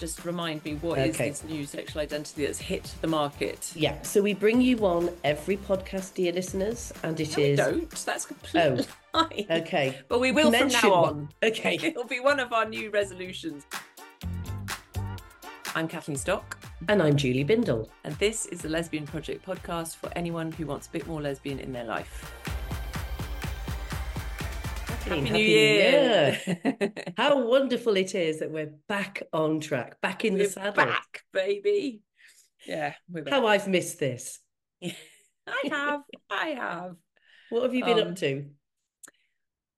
just remind me what is Okay. this new sexual identity that's hit the market? Yeah, so we bring you on every podcast, dear listeners, and it No, is don't. That's complete Oh. lie. okay. But we will from now on. Okay. It'll be one of our new resolutions. I'm Kathleen Stock, And I'm Julie Bindel. and this is the Lesbian Project podcast for anyone who wants a bit more lesbian in their life. Happy, Happy New New Year! How wonderful it is that we're back on track, back in the We're saddle. back, baby. Yeah. How I've missed this. I have, I have. What have you been Um, up to?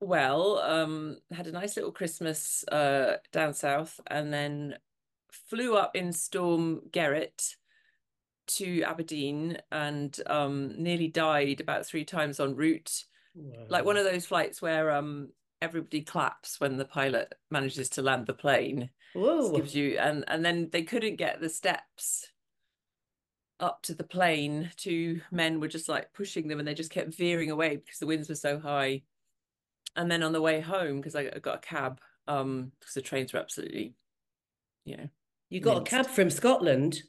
Well, um, had a nice little Christmas uh down south and then flew up in Storm Gerrit to Aberdeen and um nearly died about three times en route. Like one of those flights where um everybody claps when the pilot manages to land the plane. Whoa. gives you and and then they couldn't get the steps up to the plane. Two men were just like pushing them and they just kept veering away because the winds were so high. And then on the way home, because I got a cab, um, because the trains were absolutely, you know, You got a cab from Scotland.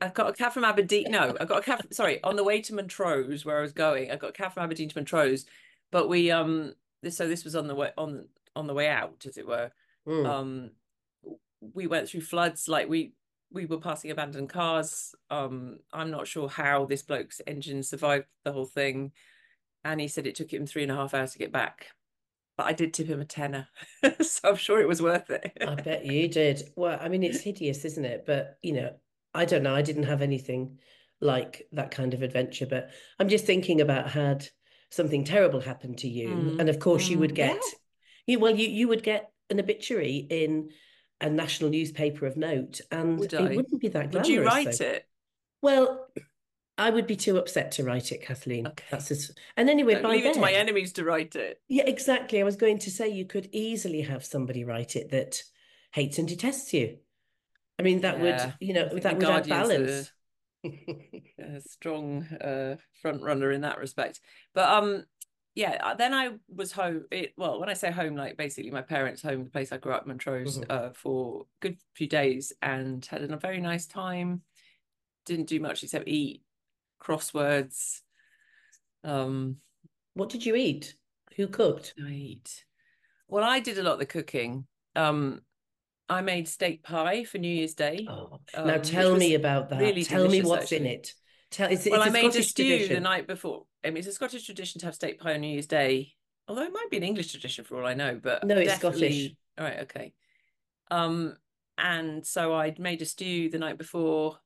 I got a cab from Aberdeen. No, I got a cab. sorry, on the way to Montrose, where I was going, I got a cab from Aberdeen to Montrose. But we um, this, so this was on the way on on the way out, as it were. Mm. Um, we went through floods. Like we we were passing abandoned cars. Um, I'm not sure how this bloke's engine survived the whole thing, and he said it took him three and a half hours to get back. But I did tip him a tenner, so I'm sure it was worth it. I bet you did. Well, I mean, it's hideous, isn't it? But, you know, I don't know. I didn't have anything like that kind of adventure, but I'm just thinking about had something terrible happen to you. Mm, And of course, you would mm, get, well. you, well, you, you would get an obituary in a national newspaper of note, and Would it wouldn't be that Would you write so- it? Well, I would be too upset to write it, Kathleen. Okay. That's just, and anyway, Don't by leave it to my enemies to write it. yeah, exactly. I was going to say you could easily have somebody write it that hates and detests you. I mean, that Yeah, would, you know, that would add balance. a strong uh, front runner in that respect. But um, yeah. uh, Then I was home. It well, when I say home, like basically my parents' home, the place I grew up, Montrose, Mhm. uh, for a good few days, and had a very nice time. Didn't do much except eat crosswords. Um, What did you eat? Who cooked? I eat. Well, I did a lot of the cooking. Um, I made steak pie for New Year's Day. Oh, um, now tell me about that. really Tell me what's in it. Tell, it's, Well, it's I a made a Scottish stew the night before. I mean, it's a Scottish tradition to have steak pie on New Year's Day, although it might be an English tradition for all I know. But No, it's Scottish. All right, okay. Um, and so I'd made a stew the night before.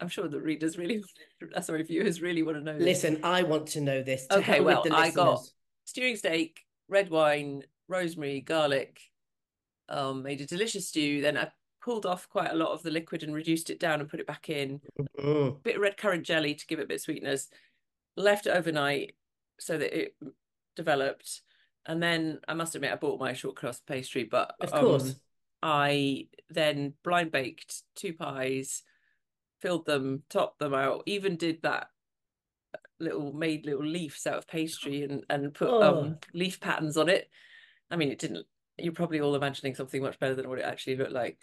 I'm sure the readers really, sorry, viewers really want to know this. Listen, I want to know this. Okay, well, I got stewing steak, red wine, rosemary, garlic. Um, made a delicious stew. Then I pulled off quite a lot of the liquid and reduced it down and put it back in. Mm. bit of red currant jelly to give it a bit of sweetness. Left it overnight so that it developed. And then I must admit, I bought my short crust pastry, but Of um, course. I then blind baked two pies, filled them, topped them out, even did that little made little leaves out of pastry and and put Oh. um leaf patterns on it. I mean, it didn't. You're probably all imagining something much better than what it actually looked like.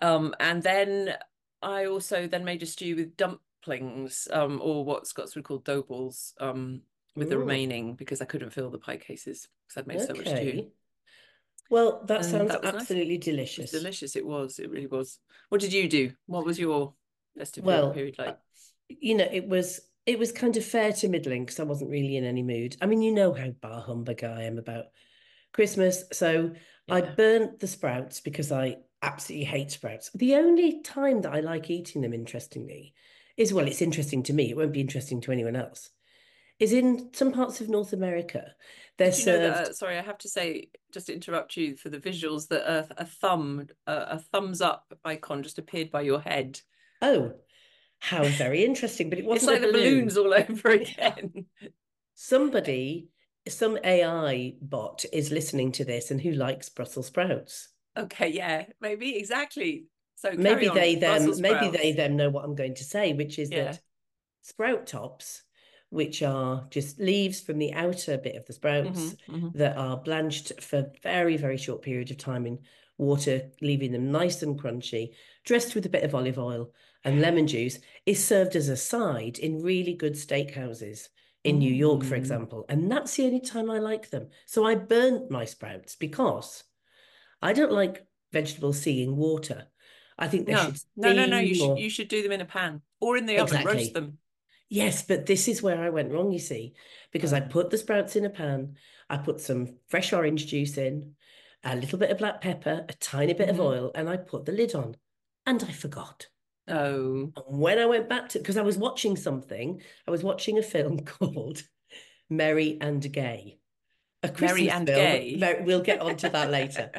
Um, and then I also then made a stew with dumplings, um, or what Scots would call dough balls, um, with the remaining because I couldn't fill the pie cases because I'd made so much stew. Well, that And sounds that was nice. absolutely It delicious. delicious. It was. It really was. What did you do? What was your festive Well, period like? you know, it was it was kind of fair to middling because I wasn't really in any mood. I mean, you know how bar humbug I am about Christmas. So I Yeah. burnt the sprouts because I absolutely hate sprouts. The only time that I like eating them, interestingly, is well, it's interesting to me. It won't be interesting to anyone else. Is in some parts of North America. They're Did you know served. that? Uh, sorry, I have to say, just to interrupt you for the visuals, that a, a thumb, a, a thumbs up icon just appeared by your head. Oh, how very interesting! But it wasn't like a the balloon. balloons all over again. Somebody, some AI bot is listening to this and who likes Brussels sprouts. Okay, yeah, maybe exactly. So Maybe they them maybe they them know what I'm going to say, which is Yeah. that sprout tops, which are just leaves from the outer bit of the sprouts Mhm, mhm. that are blanched for very, very short period of time in water, leaving them nice and crunchy, dressed with a bit of olive oil and lemon juice, is served as a side in really good steakhouses in New York, for Mm. example. And that's the only time I like them. So I burnt my sprouts because I don't like vegetables seeing water. I think they No, should no, no, no. You or- should you should do them in a pan or in the oven. Exactly. Roast them. Yes, but this is where I went wrong, you see, because I Oh. put the sprouts in a pan, I put some fresh orange juice in, a little bit of black pepper, a tiny bit of Mhm. oil, and I put the lid on. And I forgot. Oh, And when I went back to, because I was watching something, I was watching a film called Merry and Gay, a Merry Christmas and film. Gay. We'll get onto that later.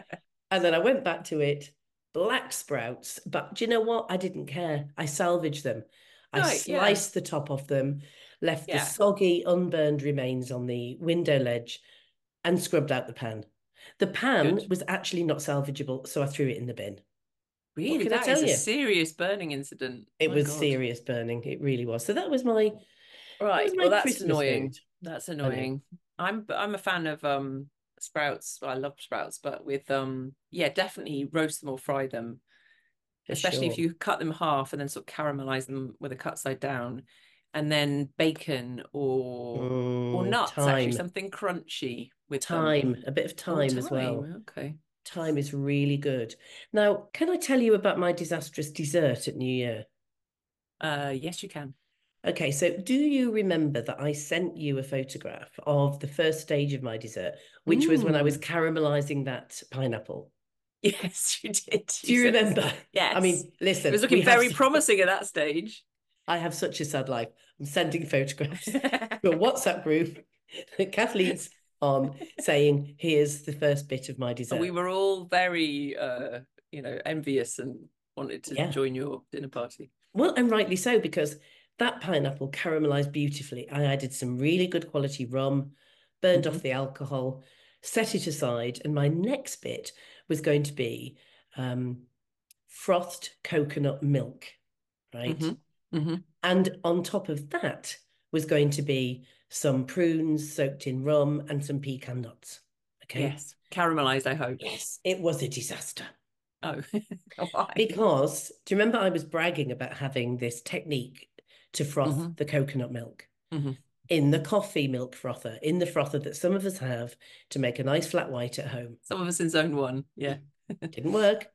And then I went back to it, black sprouts, but do you know what? I didn't care. I salvaged them. I Right, yeah. sliced the top off them, left the soggy, unburned remains on the window ledge, and scrubbed out the pan. The pan Good. was actually not salvageable, so I threw it in the bin. Really, that is tell a you? serious burning incident. It My was God. serious burning. It really was. So that was my Right. was my Well, that's Christmas annoying. That's annoying. I'm I'm a fan of um sprouts. Well, I love sprouts, but with um yeah, definitely roast them or fry them. for Especially if you cut them half and then sort of caramelize them with a cut side down, and then bacon or or Mm, nuts, actually something crunchy with time, a bit of Oh, time as well. Okay. Time is really good. Now, can I tell you about my disastrous dessert at New Year? Uh, yes, you can. Okay, so do you remember that I sent you a photograph of the first stage of my dessert, which was when I was Mm. caramelizing that pineapple? Yes, you did. Do you remember? Yes. I mean, listen, it was looking very such- promising at that stage. I have such a sad life. I'm sending photographs to a WhatsApp group that Kathleen's on saying, here's the first bit of my dessert. We were all very, uh, you know, envious and wanted to Yeah. join your dinner party. Well, and rightly so, because that pineapple caramelized beautifully. I added some really good quality rum, burned Mm-hmm. off the alcohol, set it aside, and my next bit was going to be um, frothed coconut milk, right? Mhm. Mhm. And on top of that was going to be some prunes soaked in rum and some pecan nuts. Okay. Yes, caramelized. I hope. Yes, it was a disaster. Oh, why? Because do you remember I was bragging about having this technique to froth Mhm. the coconut milk Mhm. in the coffee milk frother, in the frother that some of us have to make a nice flat white at home? Some of us in zone one. Yeah. Didn't work.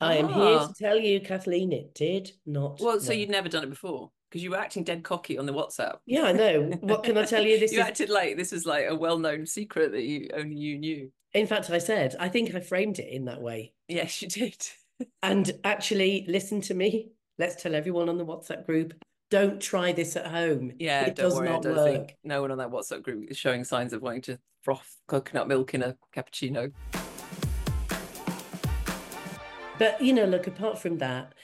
I am here Ah. to tell you, Kathleen, it did not. Well, so work. you'd never done it before because you were acting dead cocky on the WhatsApp. Yeah, I know. What can I tell you? This you is, acted like this was like a well-known secret that you only you knew. in fact, I said, I think I framed it in that way. Yes, you did. And actually, listen to me. Let's tell everyone on the WhatsApp group don't try this at home. Yeah, it does worry. I not work. think no one on that WhatsApp group is showing signs of wanting to froth coconut milk in a cappuccino. But you know, look, apart from that,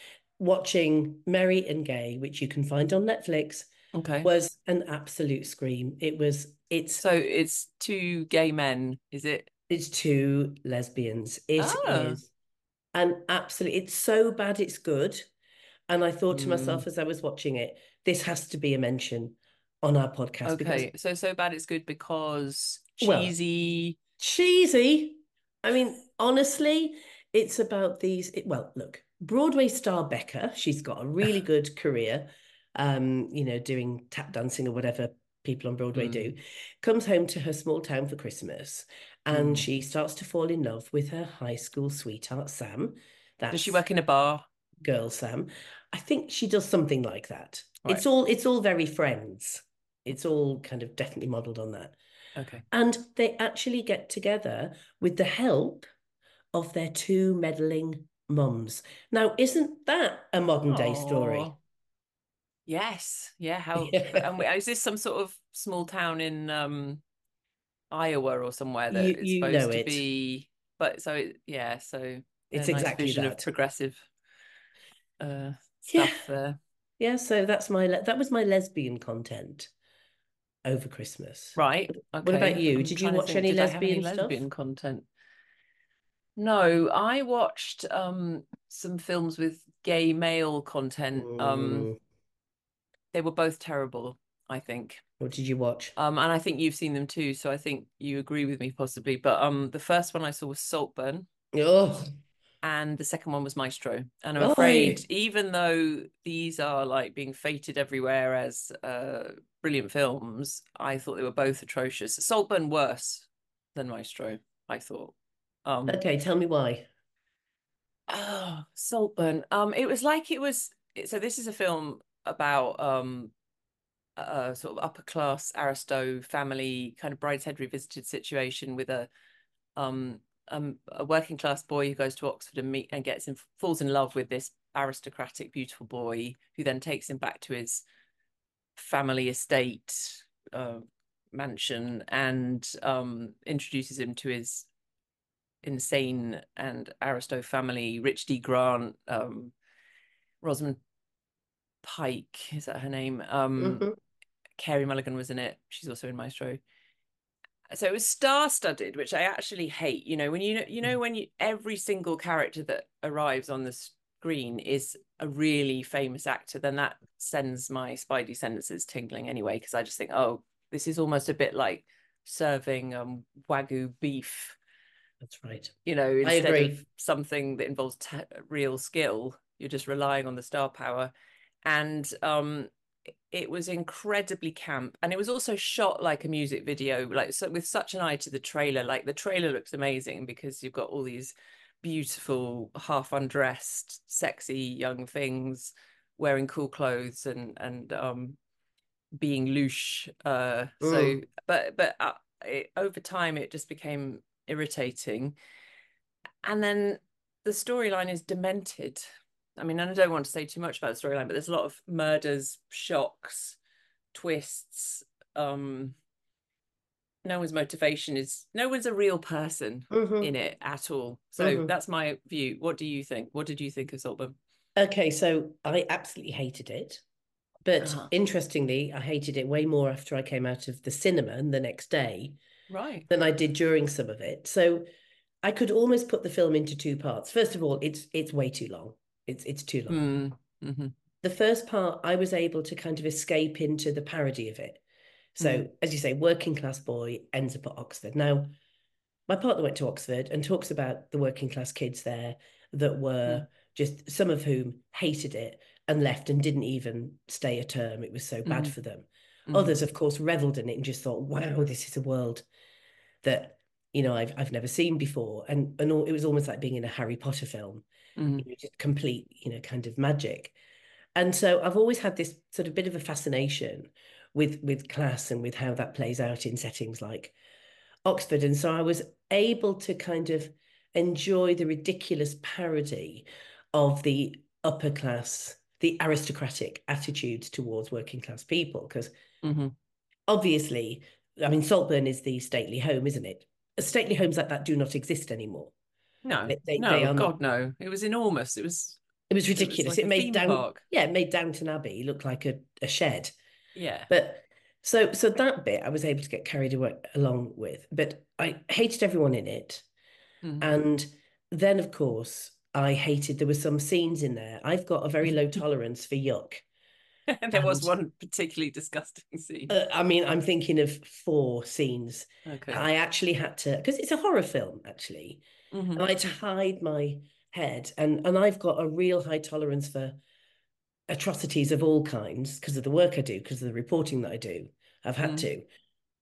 watching Merry and Gay, which you can find on Netflix, Okay. was an absolute scream. It was it's So it's two gay men, is it? it's two lesbians. It is Ah. an absolute it's so bad it's good. And I thought to Mm. myself as I was watching it, this has to be a mention on our podcast because Okay. So so bad it's good because Well, cheesy. cheesy. I mean, honestly, it's about these. It, well, look, Broadway star Becca, she's got a really good career, um, you know, doing tap dancing or whatever people on Broadway do, comes home to her small town for Christmas and Mm. she starts to fall in love with her high school sweetheart, Sam. That's Does she work in a bar? girl Sam. I think she does something like that. Right. It's all it's all very friends. It's all kind of definitely modeled on that. Okay. And they actually get together with the help of their two meddling mums. Now, isn't that a modern day story? Yes. Yeah. How Yeah. and wait, is this some sort of small town in um Iowa or somewhere that You- it's you supposed know to it. be but so it, yeah, so It's a nice exactly vision of progressive uh Yeah. there. Yeah, so that's my le- that was my lesbian content over Christmas. Right. What about you? Did you watch think, any have any lesbian stuff? lesbian content? No, I watched um some films with gay male content. Um they were both terrible, I think. what did you watch? Um and I think you've seen them too, so I think you agree with me possibly. But um the first one I saw was Saltburn. Oh, and the second one was Maestro. And I'm Oi. afraid, even though these are like being feted everywhere as uh, brilliant films, I thought they were both atrocious. Saltburn worse than Maestro, I thought. Um, okay. Tell me why. Oh, Saltburn. Um, it was like it was. So this is a film about um a sort of upper class aristo family kind of brideshead revisited situation with a um um a working class boy who goes to Oxford and meet and gets in falls in love with this aristocratic beautiful boy who then takes him back to his family estate uh, mansion and um introduces him to his insane and aristo family Richard E. Grant um Rosamund Pike is that her name um Mhm. Carey Mulligan was in it. She's also in Maestro. So it was star-studded, which I actually hate. You know, when you know, you know, when you every single character that arrives on the screen is a really famous actor, then that sends my spidey senses tingling anyway, because I just think, oh, this is almost a bit like serving um wagyu beef, That's right. you know, instead of something that involves t- real skill. You're just relying on the star power, and um it was incredibly camp and it was also shot like a music video like so with such an eye to the trailer like the trailer looks amazing because you've got all these beautiful half undressed sexy young things wearing cool clothes and and um being louche uh so Mm. but but uh, it, over time it just became irritating and then the storyline is demented I mean, and I don't want to say too much about the storyline, but there's a lot of murders, shocks, twists. Um, no one's motivation is no one's a real person Mhm. in it at all. So Mhm. that's my view. What do you think? What did you think of Saltburn? Okay, so I absolutely hated it. But Uh-huh. interestingly, I hated it way more after I came out of the cinema and the next day Right. than I did during some of it. So I could almost put the film into two parts. First of all, it's it's way too long. It's it's too long. Mm. hmm The first part, I was able to kind of escape into the parody of it. So, as you say, working class boy ends up at Oxford. Now, my partner went to Oxford and talks about the working class kids there that were just some of whom hated it and left and didn't even stay a term. It was so bad Mhm. for them. Mhm. Others, of course, reveled in it and just thought, wow, this is a world that, you know, I've I've never seen before. And and all, it was almost like being in a Harry Potter film, Mhm. you know, just complete, you know, kind of magic. And so I've always had this sort of bit of a fascination with with class and with how that plays out in settings like Oxford. And so I was able to kind of enjoy the ridiculous parody of the upper class, the aristocratic attitudes towards working class people. Because Mhm. obviously, I mean, Saltburn is the stately home, isn't it? Stately homes like that do not exist anymore. No, They- no, they God, not- no. It was enormous. It was, It was it was ridiculous. like it made down, park. yeah, it made Downton Abbey look like a, a shed. Yeah. But so so that bit I was able to get carried away along with, but I hated everyone in it. Mhm. And then of course I hated there were some scenes in there. I've got a very low tolerance for yuck. there was one particularly disgusting scene. Uh, I mean, I'm thinking of four scenes. okay. I actually had to because it's a horror film actually. Mhm. And I had to hide my head and and I've got a real high tolerance for atrocities of all kinds because of the work I do, because of the reporting that I do. I've had Mm. to.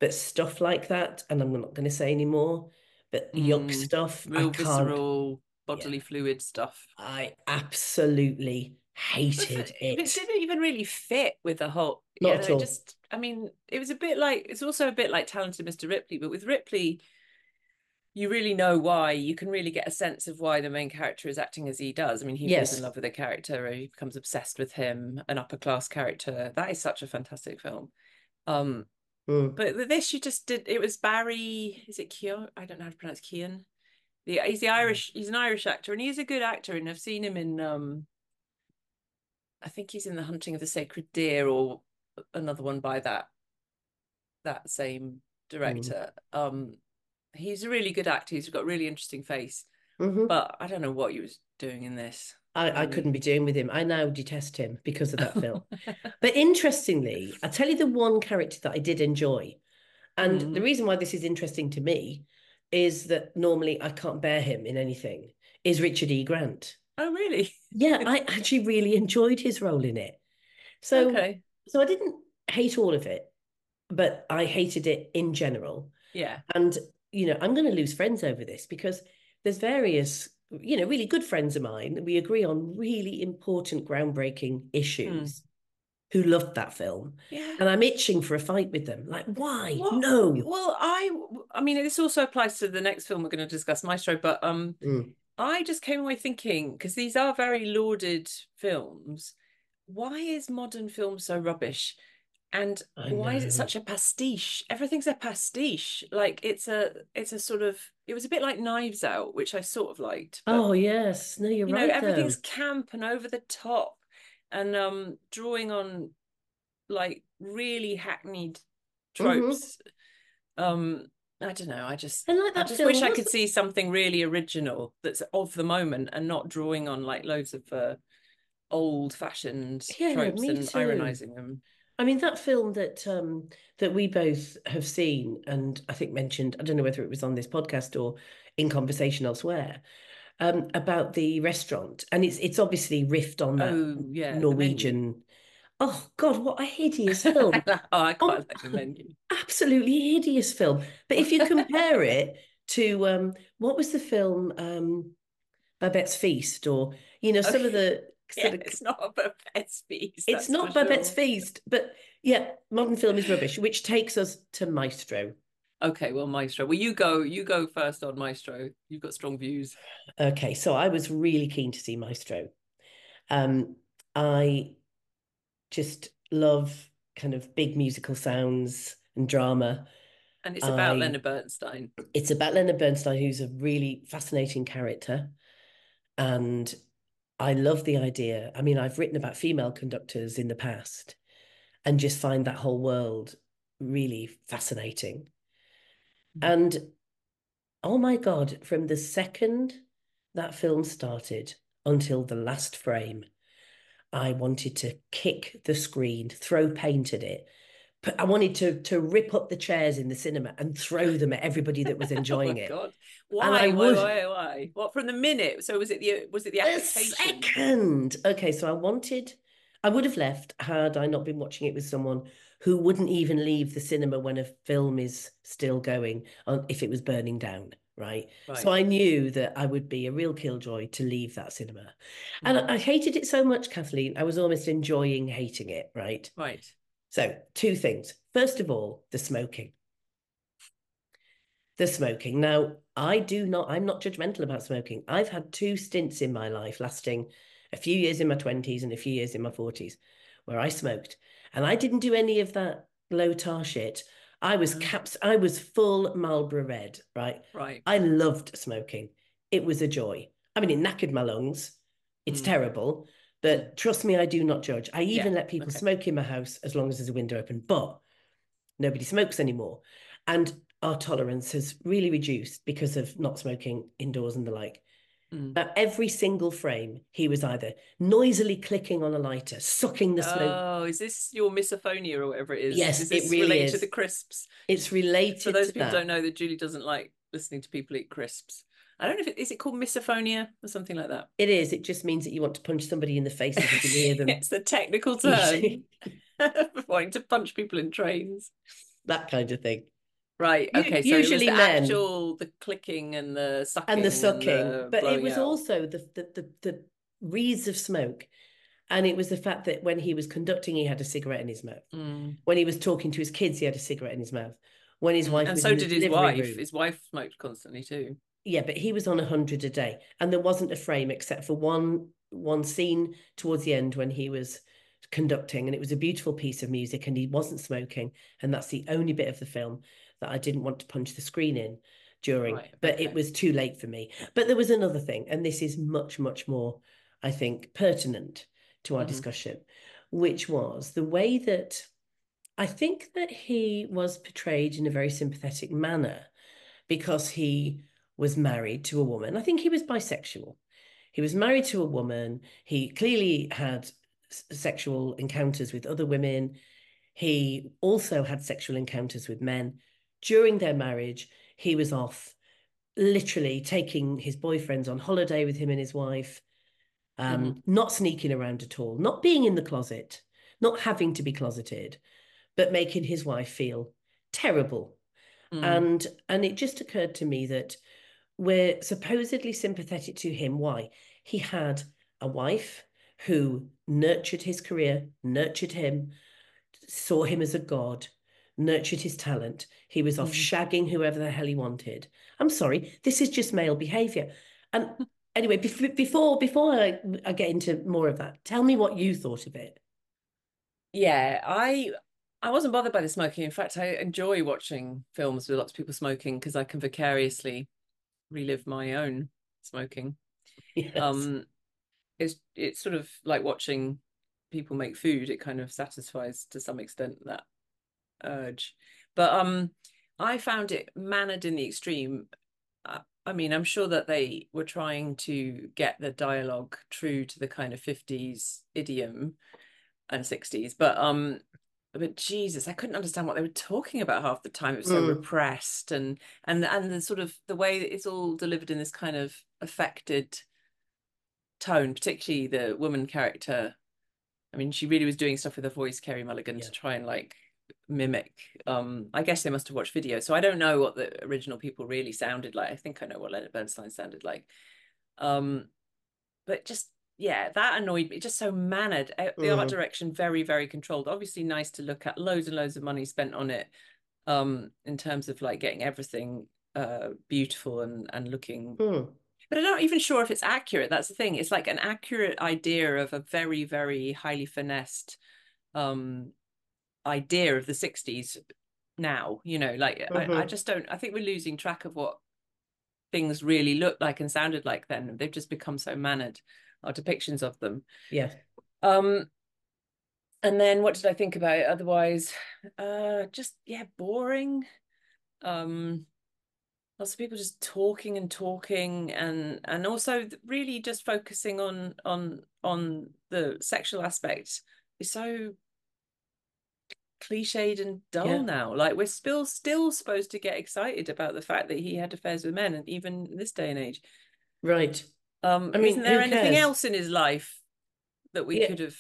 But stuff like that, and I'm not going to say anymore, but yuck Mm, stuff, I Real visceral bodily fluid stuff. I absolutely hated it, it didn't even really fit with the whole. Not you at all. Just, I mean, it was a bit like it's also a bit like talented Mr. Ripley, but with Ripley, you really know why. You can really get a sense of why the main character is acting as he does. I mean, he falls in love with a character, or he becomes obsessed with him, an upper class character. That is such a fantastic film. Um, Mm. but with this, you just did. It was Barry. Is it Keogh? I don't know how to pronounce Kean. The he's the Irish. He's an Irish actor, and he's a good actor. And I've seen him in. um I think he's in The Hunting of the Sacred Deer, or another one by that that same director. Um, he's a really good actor. He's got a really interesting face, Mhm. but I don't know what he was doing in this. I, I couldn't be doing with him. I now detest him because of that film. But interestingly, I tell you the one character that I did enjoy. And the Mhm. reason why this is interesting to me is that normally I can't bear him in anything is Richard E. Grant. Oh, really? Yeah, I actually really enjoyed his role in it. So, okay. so I didn't hate all of it, but I hated it in general. Yeah. And, you know, I'm going to lose friends over this because there's various, you know, really good friends of mine. That we agree on really important, groundbreaking issues. Mm. Who loved that film? Yeah, and I'm itching for a fight with them. Like, why? What? No. Well, I, I mean, this also applies to the next film we're going to discuss, Maestro. But um, mm. I just came away thinking because these are very lauded films. Why is modern film so rubbish? And why is it such a pastiche? Everything's a pastiche. Like it's a it's a sort of it was a bit like Knives Out, which I sort of liked. But, oh yes, no, you're you right. Know, everything's camp and over the top, and um, drawing on like really hackneyed mm-hmm. tropes. Mm-hmm. Um, I don't know. I just, like I just film, wish I could see something really original that's of the moment and not drawing on like loads of uh, old-fashioned yeah, tropes and too. ironizing them. I mean, that film that um, that we both have seen and I think mentioned. I don't know whether it was on this podcast or in conversation elsewhere. Um, about the restaurant, and it's it's obviously riffed on that oh, yeah, Norwegian Oh God, what a hideous film! oh, I quite oh, like the menu. Absolutely hideous film. But if you compare it to um, what was the film um, Babette's Feast, or you know some okay. of the yeah, of, it's not a Babette's Feast. It's not Babette's sure. Feast, but yeah, modern film is rubbish, which takes us to Maestro. Okay, well, Maestro. Well, you go. You go first on Maestro. You've got strong views. Okay, so I was really keen to see Maestro. Um, I just love kind of big musical sounds and drama. And it's about I, Leonard Bernstein. It's about Leonard Bernstein, who's a really fascinating character. And I love the idea. I mean, I've written about female conductors in the past and just find that whole world really fascinating. Mm. And oh my God, from the second that film started until the last frame, I wanted to kick the screen, throw paint at it. But I wanted to to rip up the chairs in the cinema and throw them at everybody that was oh enjoying oh it. God. Why? Would... Why? Why? Why? What from the minute? So was it the was it the second. Okay, so I wanted. I would have left had I not been watching it with someone who wouldn't even leave the cinema when a film is still going, uh, if it was burning down right? right? So I knew that I would be a real killjoy to leave that cinema. And I, I hated it so much, Kathleen, I was almost enjoying hating it, right? Right. So, two things. First of all, the smoking. The smoking. Now, I do not, I'm not judgmental about smoking. I've had two stints in my life lasting a few years in my 20s and a few years in my 40s where I smoked. And I didn't do any of that low tar shit. I was mm. caps. I was full Marlboro Red. Right. Right. I loved smoking. It was a joy. I mean, it knackered my lungs. It's mm. terrible, but trust me, I do not judge. I even yeah. let people okay. smoke in my house as long as there's a window open. But nobody smokes anymore, and our tolerance has really reduced because of not smoking indoors and the like. Mm. But every single frame, he was either noisily clicking on a lighter, sucking the smoke. Oh, is this your misophonia or whatever it is? Yes, is it really related is. to the crisps? It's related. To For those people that. don't know, that Julie doesn't like listening to people eat crisps. I don't know if it is it called misophonia or something like that. It is. It just means that you want to punch somebody in the face if you can hear them. it's the technical term for wanting to punch people in trains. That kind of thing. Right. Okay. U- usually so the men. actual the clicking and the sucking and the sucking, and the but it was out. also the, the the the wreaths of smoke, and it was the fact that when he was conducting, he had a cigarette in his mouth. Mm. When he was talking to his kids, he had a cigarette in his mouth. When his wife and so did his wife. Room, his wife smoked constantly too. Yeah, but he was on a hundred a day, and there wasn't a frame except for one one scene towards the end when he was conducting, and it was a beautiful piece of music, and he wasn't smoking, and that's the only bit of the film that I didn't want to punch the screen in during, right, but okay. it was too late for me. But there was another thing, and this is much, much more, I think, pertinent to our mm-hmm. discussion, which was the way that I think that he was portrayed in a very sympathetic manner because he was married to a woman. I think he was bisexual. He was married to a woman. He clearly had sexual encounters with other women. He also had sexual encounters with men during their marriage, he was off literally taking his boyfriends on holiday with him and his wife, um, mm-hmm. not sneaking around at all, not being in the closet, not having to be closeted, but making his wife feel terrible. Mm. And and it just occurred to me that we're supposedly sympathetic to him. Why? He had a wife who nurtured his career, nurtured him, saw him as a god, nurtured his talent. He was off mm. shagging whoever the hell he wanted. I'm sorry, this is just male behavior. And anyway, before before I, I get into more of that, tell me what you thought of it. Yeah, I I wasn't bothered by the smoking. In fact, I enjoy watching films with lots of people smoking because I can vicariously relive my own smoking. Yes. Um, it's it's sort of like watching people make food. It kind of satisfies to some extent that urge. But um, I found it mannered in the extreme. Uh, I mean, I'm sure that they were trying to get the dialogue true to the kind of 50s idiom and 60s, but um, but Jesus, I couldn't understand what they were talking about half the time. It was so mm. repressed and and and the sort of the way that it's all delivered in this kind of affected tone, particularly the woman character. I mean, she really was doing stuff with her voice, Carey Mulligan, yeah. to try and like mimic. Um, I guess they must have watched video, so I don't know what the original people really sounded like. I think I know what Leonard Bernstein sounded like. Um, but just yeah, that annoyed me. Just so mannered. The mm. art direction very, very controlled. Obviously, nice to look at. Loads and loads of money spent on it, um, in terms of like getting everything uh beautiful and and looking. Mm. But I'm not even sure if it's accurate. That's the thing. It's like an accurate idea of a very, very highly finessed um idea of the 60s now you know like mm-hmm. I, I mm-hmm. just don't i think we're losing track of what things really looked like and sounded like then they've just become so mannered our depictions of them. Yeah. Um, and then what did I think about it? Otherwise, uh, just yeah, boring. Um, lots of people just talking and talking, and and also really just focusing on on on the sexual aspect is so cliched and dull yeah. now. Like we're still still supposed to get excited about the fact that he had affairs with men, and even in this day and age. Right. Um, I mean, isn't there anything else in his life that we yeah. could have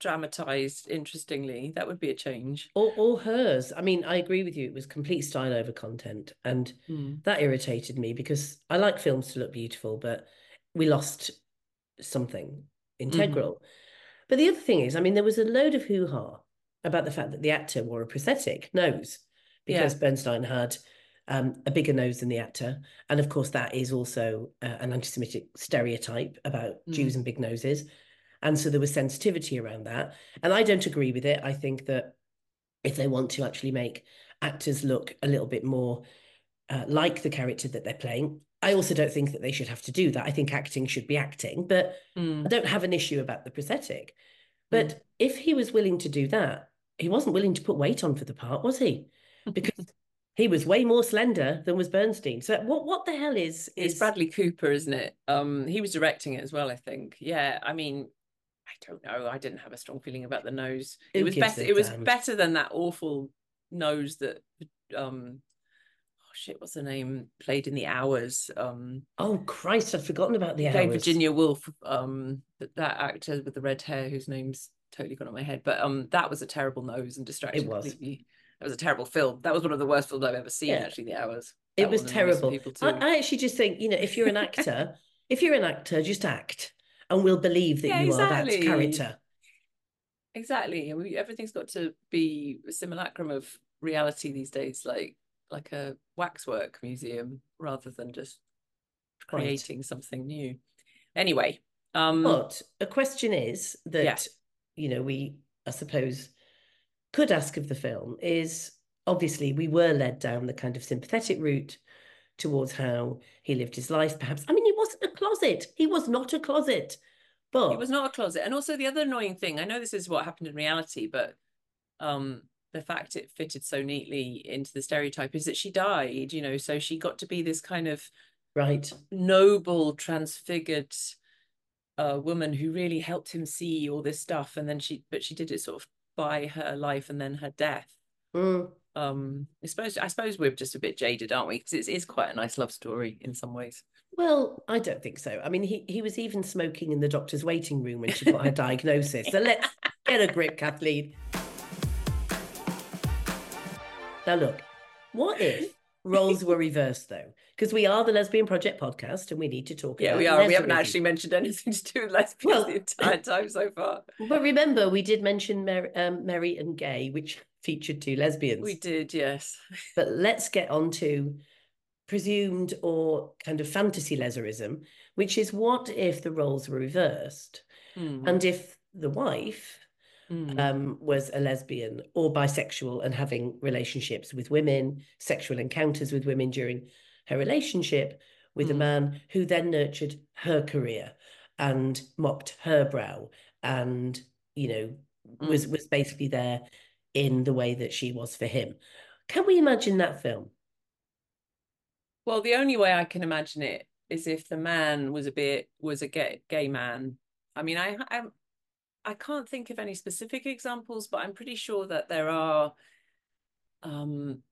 dramatized interestingly? That would be a change. Or, or hers. I mean, I agree with you. It was complete style over content, and mm. that irritated me because I like films to look beautiful, but we lost something integral. Mm. But the other thing is, I mean, there was a load of hoo ha about the fact that the actor wore a prosthetic nose because yeah. Bernstein had um, a bigger nose than the actor. And of course, that is also uh, an anti Semitic stereotype about mm. Jews and big noses. And so there was sensitivity around that. And I don't agree with it. I think that if they want to actually make actors look a little bit more uh, like the character that they're playing, I also don't think that they should have to do that. I think acting should be acting, but mm. I don't have an issue about the prosthetic. But mm. if he was willing to do that, he wasn't willing to put weight on for the part, was he? Because he was way more slender than was Bernstein. So what what the hell is is it's Bradley Cooper, isn't it? Um, he was directing it as well, I think. Yeah, I mean, I don't know. I didn't have a strong feeling about the nose. It was better. It was better than that awful nose that um oh shit, what's the name? Played in the hours. Um Oh Christ, I've forgotten about the hours. Virginia Woolf, um that, that actor with the red hair whose name's totally gone on my head. But um that was a terrible nose and distraction it was. completely it was a terrible film. That was one of the worst films I've ever seen. Yeah. Actually, The Hours. That it was terrible. I, I, actually just think you know if you're an actor, if you're an actor, just act, and we'll believe that yeah, you exactly. are that character. Exactly. We, everything's got to be a simulacrum of reality these days, like like a waxwork museum, rather than just creating right. something new. Anyway, um, but a question is that yeah. you know we, I suppose could ask of the film is obviously we were led down the kind of sympathetic route towards how he lived his life perhaps i mean he wasn't closet he was not a closet but he was not a closet and also the other annoying thing i know this is what happened in reality but um the fact it fitted so neatly into the stereotype is that she died you know so she got to be this kind of right noble transfigured uh, woman who really helped him see all this stuff and then she but she did it sort of by her life and then her death. Mm. um I suppose I suppose we're just a bit jaded, aren't we? Because it is quite a nice love story in some ways. Well, I don't think so. I mean, he, he was even smoking in the doctor's waiting room when she got her diagnosis. So let's get a grip, Kathleen. Now, look, what if roles were reversed, though? Because we are the Lesbian Project podcast and we need to talk about yeah, we are. We haven't actually mentioned anything to do with lesbians Well- the entire time so far. But remember, we did mention Mer- um, Merry and Gay, which featured two lesbians. We did, yes. But let's get on to presumed or kind of fantasy leserism, which is what if the roles were reversed Hmm, and if the wife hmm. um, was a lesbian or bisexual and having relationships with women, sexual encounters with women during her relationship with a Mm. man who then nurtured her career and mopped her brow and, you know, was was basically there in the way that she was for him. Can we imagine that film? Well, the only way I can imagine it is if the man was a bit was a gay, gay man. I mean, I I I can't think of any specific examples, but I'm pretty sure that there are um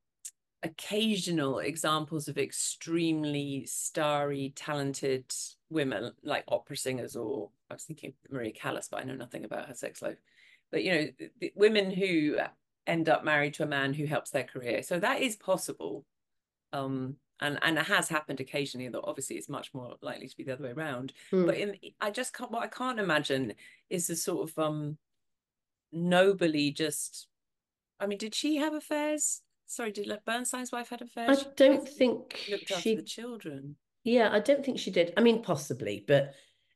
occasional examples of extremely starry, talented women, like opera singers, or I was thinking Maria Callas, but I know nothing about her sex life. But you know, the, the women who end up married to a man who helps their career. So that is possible. Um, and and it has happened occasionally, though obviously it's much more likely to be the other way around. Hmm. But in I just can't what I can't imagine is the sort of um nobly just I mean, did she have affairs? Sorry, did Bernstein's wife had affairs? I don't think looked after she the children. Yeah, I don't think she did. I mean, possibly, but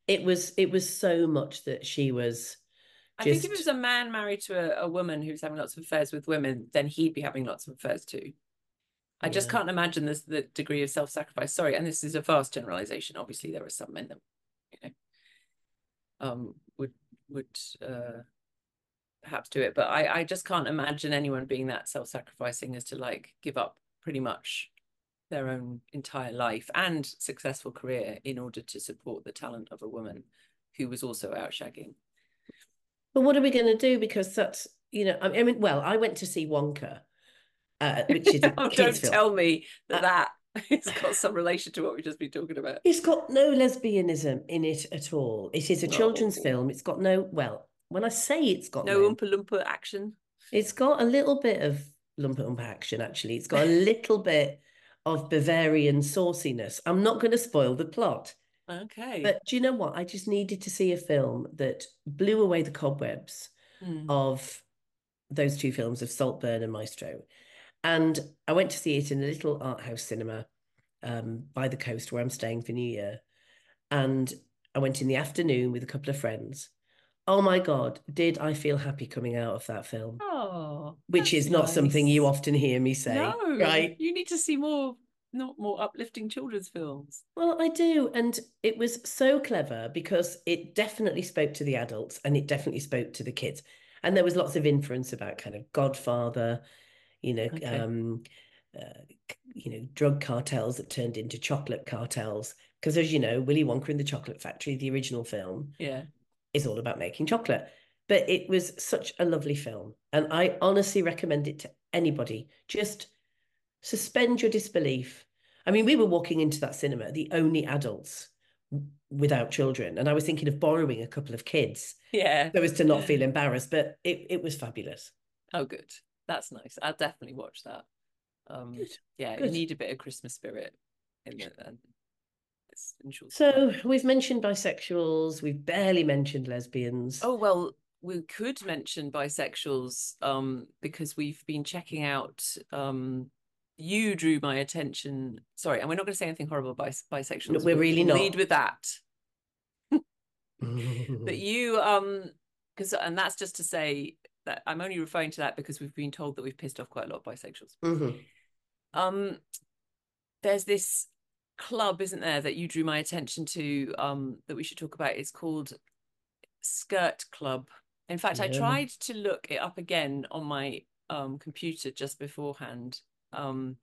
it was it was so much that she was I think if it was a man married to a, a woman who's having lots of affairs with women, then he'd be having lots of affairs too. I just Yeah. can't imagine this the degree of self-sacrifice. Sorry, and this is a vast generalization. Obviously, there are some men that you know um would would uh perhaps do it, but I I just can't imagine anyone being that self-sacrificing as to like give up pretty much their own entire life and successful career in order to support the talent of a woman who was also out shagging. But what are we going to do? Because that's you know, I I mean, well, I went to see Wonka, uh, which is a Oh, don't film. tell me that Uh, that it's got some relation to what we've just been talking about. It's got no lesbianism in it at all. It is a children's film. It's got no, well, when I say it's got No no, Oompa Loompa action. it's got a little bit of lumpa umpa action, actually. It's got a little bit of Bavarian sauciness. I'm not going to spoil the plot. Okay. But do you know what? I just needed to see a film that blew away the cobwebs Hmm. of those two films of Saltburn and Maestro. And I went to see it in a little art house cinema um, by the coast where I'm staying for New Year. And I went in the afternoon with a couple of friends. Oh my God, did I feel happy coming out of that film? Oh, Which is not something you often hear me say, No, right? you need to see more, not more uplifting children's films. Well, I do. And it was so clever because it definitely spoke to the adults and it definitely spoke to the kids. And there was lots of inference about kind of Godfather, you know, Okay. um, uh, you know, drug cartels that turned into chocolate cartels. Because as you know, Willy Wonka and the Chocolate Factory, the original film, Yeah. is all about making chocolate. But it was such a lovely film. And I honestly recommend it to anybody. Just suspend your disbelief. I mean, we were walking into that cinema, the only adults without children. And I was thinking of borrowing a couple of kids Yeah. so as to not feel embarrassed, but it, it was fabulous. Oh, good. That's nice. I'll definitely watch that. Um, Good, yeah, you need a bit of Christmas spirit in it. And it's in short So we've mentioned bisexuals, we've barely mentioned lesbians. Oh well, we could mention bisexuals um because we've been checking out um you drew my attention sorry and we're not going to say anything horrible about bis- bisexuals No, we're really not. lead with that but you um because and that's just to say that I'm only referring to that because we've been told that we've pissed off quite a lot of bisexuals. Mhm. um there's this club isn't there that you drew my attention to um that we should talk about. It's called skirt club. In fact i tried to look it up again on my um computer just beforehand um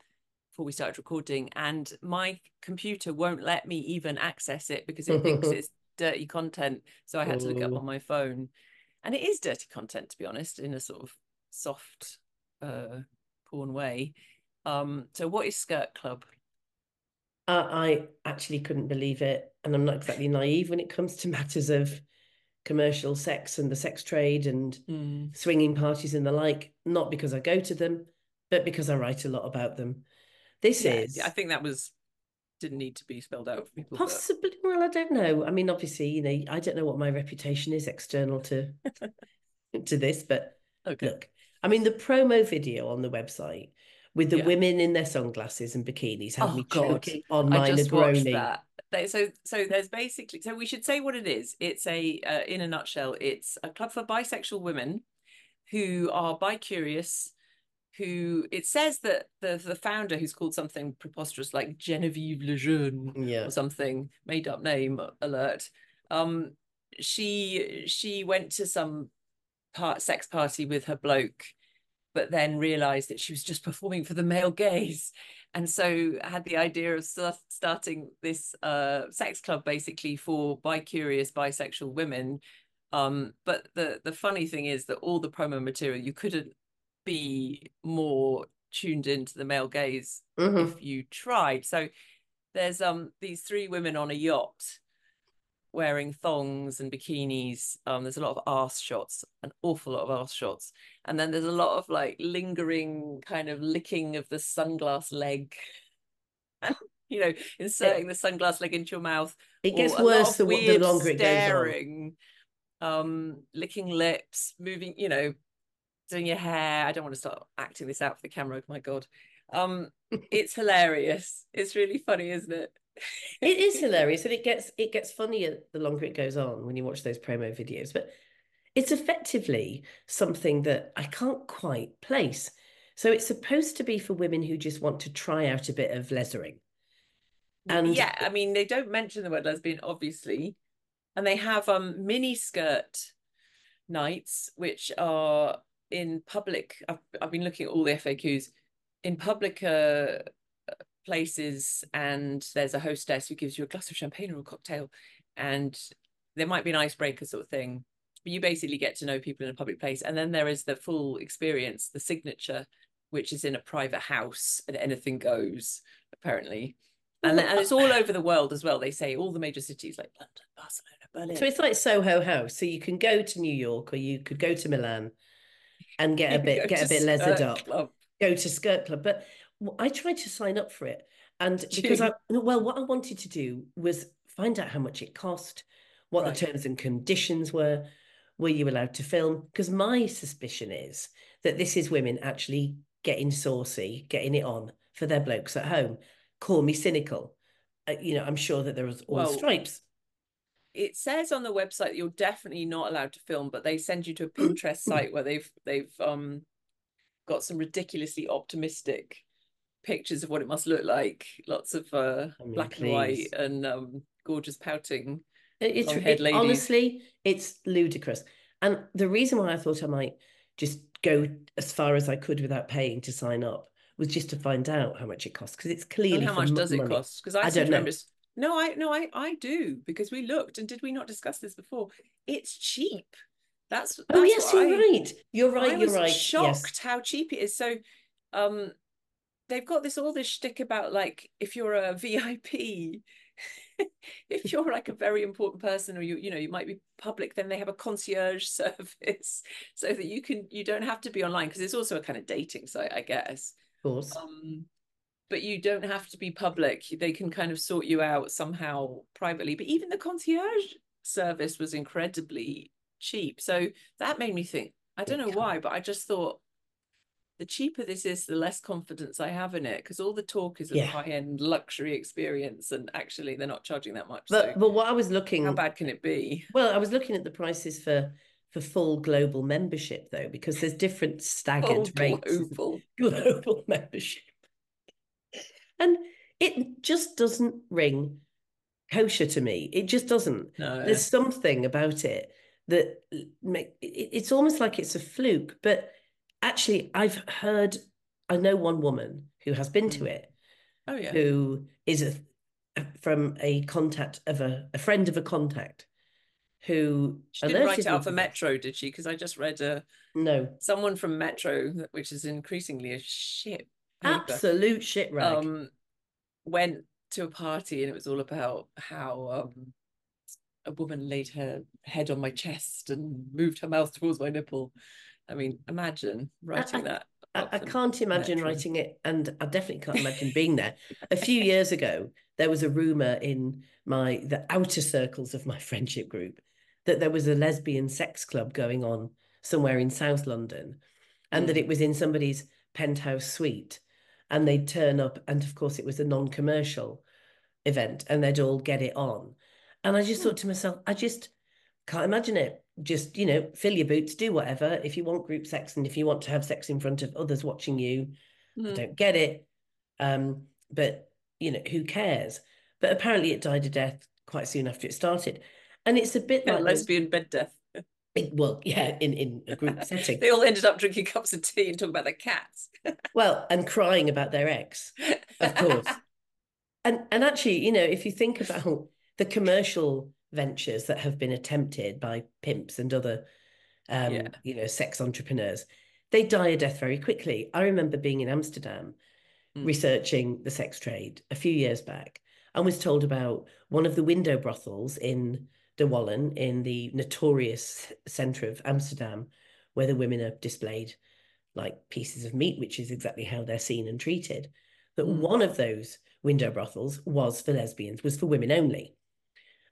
before we started recording and my computer won't let me even access it because it thinks it's dirty content so i had to look it up on my phone and it is dirty content to be honest in a sort of soft uh porn way. Um, so what is Skirt Club? Uh, I actually couldn't believe it, and I'm not exactly naive when it comes to matters of commercial sex and the sex trade and Mm. swinging parties and the like. Not because I go to them, but because I write a lot about them. This Yeah, is I think that was didn't need to be spelled out for people. possibly. Well, I don't know. I mean, obviously, you know, I don't know what my reputation is external to to this, but okay. look, I mean, the promo video on the website with the Yeah. women in their sunglasses and bikinis had Oh, me God. choking on my Negroni. so so there's basically so we should say what it is. It's a uh, in a nutshell, it's a club for bisexual women who are bi-curious. Who it says that the the founder, who's called something preposterous like Genevieve Lejeune Yeah. or something, made up name alert. Um, she she went to some part sex party with her bloke but then realized that she was just performing for the male gaze and so had the idea of start, starting this uh, sex club basically for bi-curious bisexual women um, but the the funny thing is that all the promo material you couldn't be more tuned into the male gaze Mhm. if you tried so there's um these three women on a yacht wearing thongs and bikinis. Um, there's a lot of arse shots, an awful lot of arse shots, and then there's a lot of like lingering kind of licking of the sunglass leg. you know, inserting the sunglass leg into your mouth. It gets or a lot worse the, the longer it goes on. um, licking lips, moving. You know, doing your hair. I don't want to start acting this out for the camera. My God, um, it's hilarious. It's really funny, isn't it? It is hilarious, and it gets it gets funnier the longer it goes on when you watch those promo videos. But it's effectively something that I can't quite place. So it's supposed to be for women who just want to try out a bit of leathering. And yeah, I mean they don't mention the word lesbian, obviously, and they have um mini skirt nights, which are in public. I've I've been looking at all the FAQs in public uh, places, and there's a hostess who gives you a glass of champagne or a cocktail, and there might be an icebreaker sort of thing. But you basically get to know people in a public place, and then there is the full experience, the signature, which is in a private house, and anything goes apparently and, and it's all over the world as well. They say all the major cities like London, Barcelona, Berlin. so it's like Soho House. So you can go to New York or you could go to Milan and get a bit get a bit leathered up. Club. go to Skirt Club, but I tried to sign up for it, and because I well, what I wanted to do was find out how much it cost, what Right. the terms and conditions were, were you allowed to film? Because my suspicion is that this is women actually getting saucy, getting it on for their blokes at home. Call me cynical. Uh, you know, I'm sure that there was all Well, stripes. It says on the website that you're definitely not allowed to film, but they send you to a Pinterest site where they've they've um got some ridiculously optimistic pictures of what it must look like. Lots of uh I mean, black and white and um gorgeous pouting. It- It's it- honestly, it's ludicrous. And the reason why I thought I might just go as far as I could without paying to sign up was just to find out how much it costs because it's clearly And how much does it cost? Because I, I don't remember. No, I no, I I do because we looked and did we not discuss this before? It's cheap. That's Oh yes, you're I- right. You're right. I You're was right. shocked Yes. how cheap it is. So, um, they've got this all this shtick about like if you're a VIP, if you're like a very important person or you you know you might be public, then they have a concierge service so that you can you don't have to be online because it's also a kind of dating site, I guess. Of course. Um, but you don't have to be public. They can kind of sort you out somehow privately. But even the concierge service was incredibly cheap. So that made me think, I don't know why, but I just thought the cheaper this is, the less confidence I have in it. Because all the talk is a Yeah. high-end luxury experience, and actually they're not charging that much. But so but what I was looking how bad can it be? well, I was looking at the prices for for full global membership though, because there's different staggered Oh, rates. global. global membership. And it just doesn't ring kosher to me. It just doesn't. No. There's something about it that make it- it's almost like it's a fluke. But actually, I've heard, I know one woman who has been to Mm. it, Oh yeah. who is a from a contact of a, a friend of a contact who she didn't write me for. Metro, did she? Because I just read a No, someone from Metro, which is increasingly a shit paper, absolute shit rag. um, went to a party and it was all about how um, a woman laid her head on my chest and moved her mouth towards my nipple. I mean, imagine writing that. I, I can't imagine writing it, and I definitely can't imagine being there. A few years ago, there was a rumor in my the outer circles of my friendship group that there was a lesbian sex club going on somewhere in South London, and that Mm. it was in somebody's penthouse suite, and they'd turn up, and of course it was a non-commercial event, and they'd all get it on, and I just Hmm. thought to myself, I just can't imagine it. Just, you know, fill your boots, do whatever. If you want group sex and if you want to have sex in front of others watching you, I Mm. don't get it. Um, but, you know, who cares? But apparently it died a death quite soon after it started. And it's a bit Yeah, like those- lesbian bed death. Well, yeah, in, in a group setting. They all ended up drinking cups of tea and talking about their cats. Well, and crying about their ex. Of course. And and actually, you know, if you think about the commercial ventures that have been attempted by pimps and other um, Yeah. you know, sex entrepreneurs, they die a death very quickly. I remember being in Amsterdam Mm. researching the sex trade a few years back and was told about one of the window brothels in De Wallen in the notorious centre of Amsterdam, where the women are displayed like pieces of meat, which is exactly how they're seen and treated. That Mm. one of those window brothels was for lesbians, was for women only.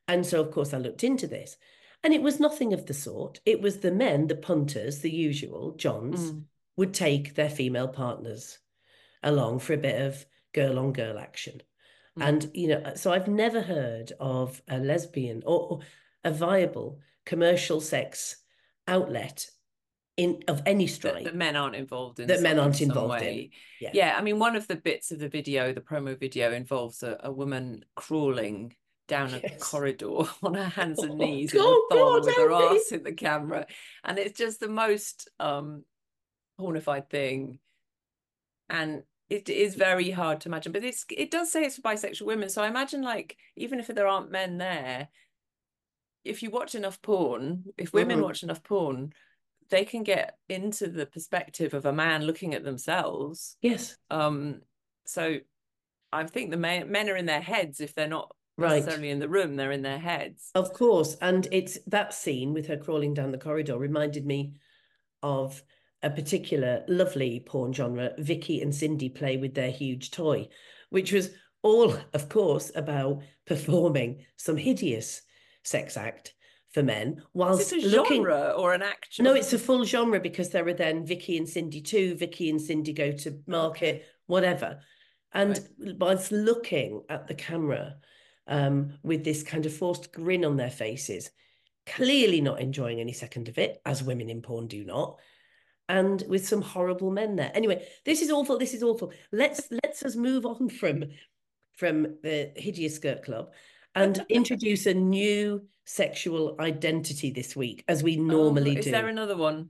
And so, of course, I looked into this, and it was nothing of the sort. It was the men, the punters, the usual Johns, Mm. would take their female partners along for a bit of girl on girl action. Mm. And, you know, so I've never heard of a lesbian or, a viable commercial sex outlet in of any stripe. that men aren't involved in That men aren't some involved in. Yeah. yeah i mean one of the bits of the video the promo video involves a, a woman crawling down a corridor on her hands and Oh, knees a God, with her me. ass in the camera and it's just the most um pornified thing and it is very hard to imagine but it's it does say it's for bisexual women so i imagine like even if there aren't men there if you watch enough porn if women Mhm. watch enough porn they can get into the perspective of a man looking at themselves Yes, um so i think the men, men are in their heads if they're not right. necessarily in the room they're in their heads Of course. And it's that scene with her crawling down the corridor reminded me of a particular lovely porn genre, Vicky and Cindy play with their huge toy, which was all, of course, about performing some hideous sex act for men whilst is a looking. genre or an actual No, it's a full genre because there are then Vicky and Cindy too. Vicky and Cindy go to market, whatever. And whilst looking at the camera um, with this kind of forced grin on their faces, clearly not enjoying any second of it, as women in porn do not, and with some horrible men there. Anyway, this is awful. This is awful. Let's let's us move on from from the hideous skirt club and introduce a new sexual identity this week, as we oh, normally Oh, is do. there another one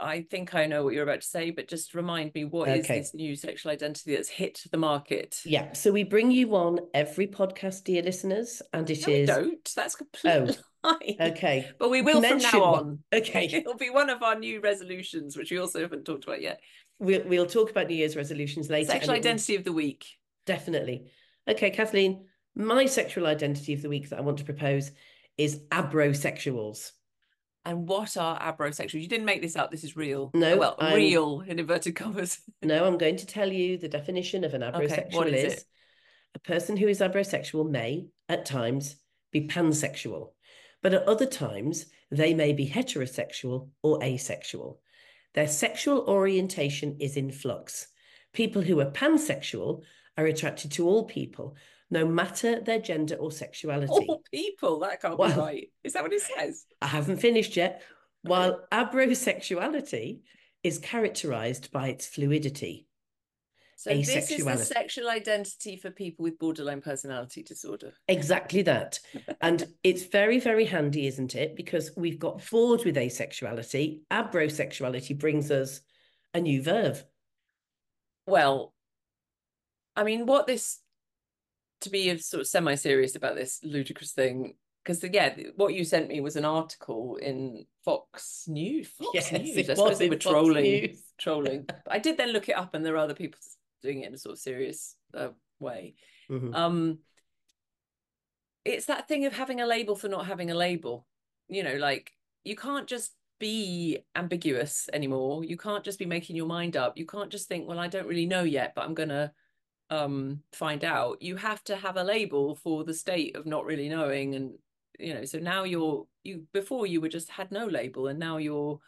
i think i know what you're about to say but just remind me what is Okay. this new sexual identity that's hit the market Yeah, so we bring you on every podcast, dear listeners, and it no, is don't that's oh, complete lie okay. but we will from Mention now one. on Okay, It'll be one of our new resolutions, which we also haven't talked about yet. we'll we'll talk about New Year's resolutions later. Sexual identity of the week. definitely. Okay, Kathleen, my sexual identity of the week that I want to propose is abrosexuals. And what are abrosexuals? You didn't make this up. This is real. No, oh, well, I'm- real in inverted commas. No, I'm going to tell you the definition of an Okay, abrosexual what is is it? a person who is abrosexual may, at times, be pansexual, but at other times, they may be heterosexual or asexual. Their sexual orientation is in flux. People who are pansexual are attracted to all people, no matter their gender or sexuality. All people. That can't be right. Is that what it says? I haven't finished yet. While abrosexuality is characterized by its fluidity. So this is the sexual identity for people with borderline personality disorder. Exactly that. And it's very, very handy, isn't it? Because we've got bored with asexuality. Abrosexuality brings us a new verb. Well, I mean, what this to be sort of semi-serious about this ludicrous thing, because yeah, what you sent me was an article in Fox News. Fox Yes, News. I suppose was they were Fox trolling. News. Trolling. I did then look it up, and there are other people doing it in a sort of serious uh, way. Mhm. Um, it's that thing of having a label for not having a label. You know, like you can't just be ambiguous anymore. You can't just be making your mind up. You can't just think, well, I don't really know yet, but I'm gonna um find out. You have to have a label for the state of not really knowing and you know, so now you're you before you were just had no label and now you're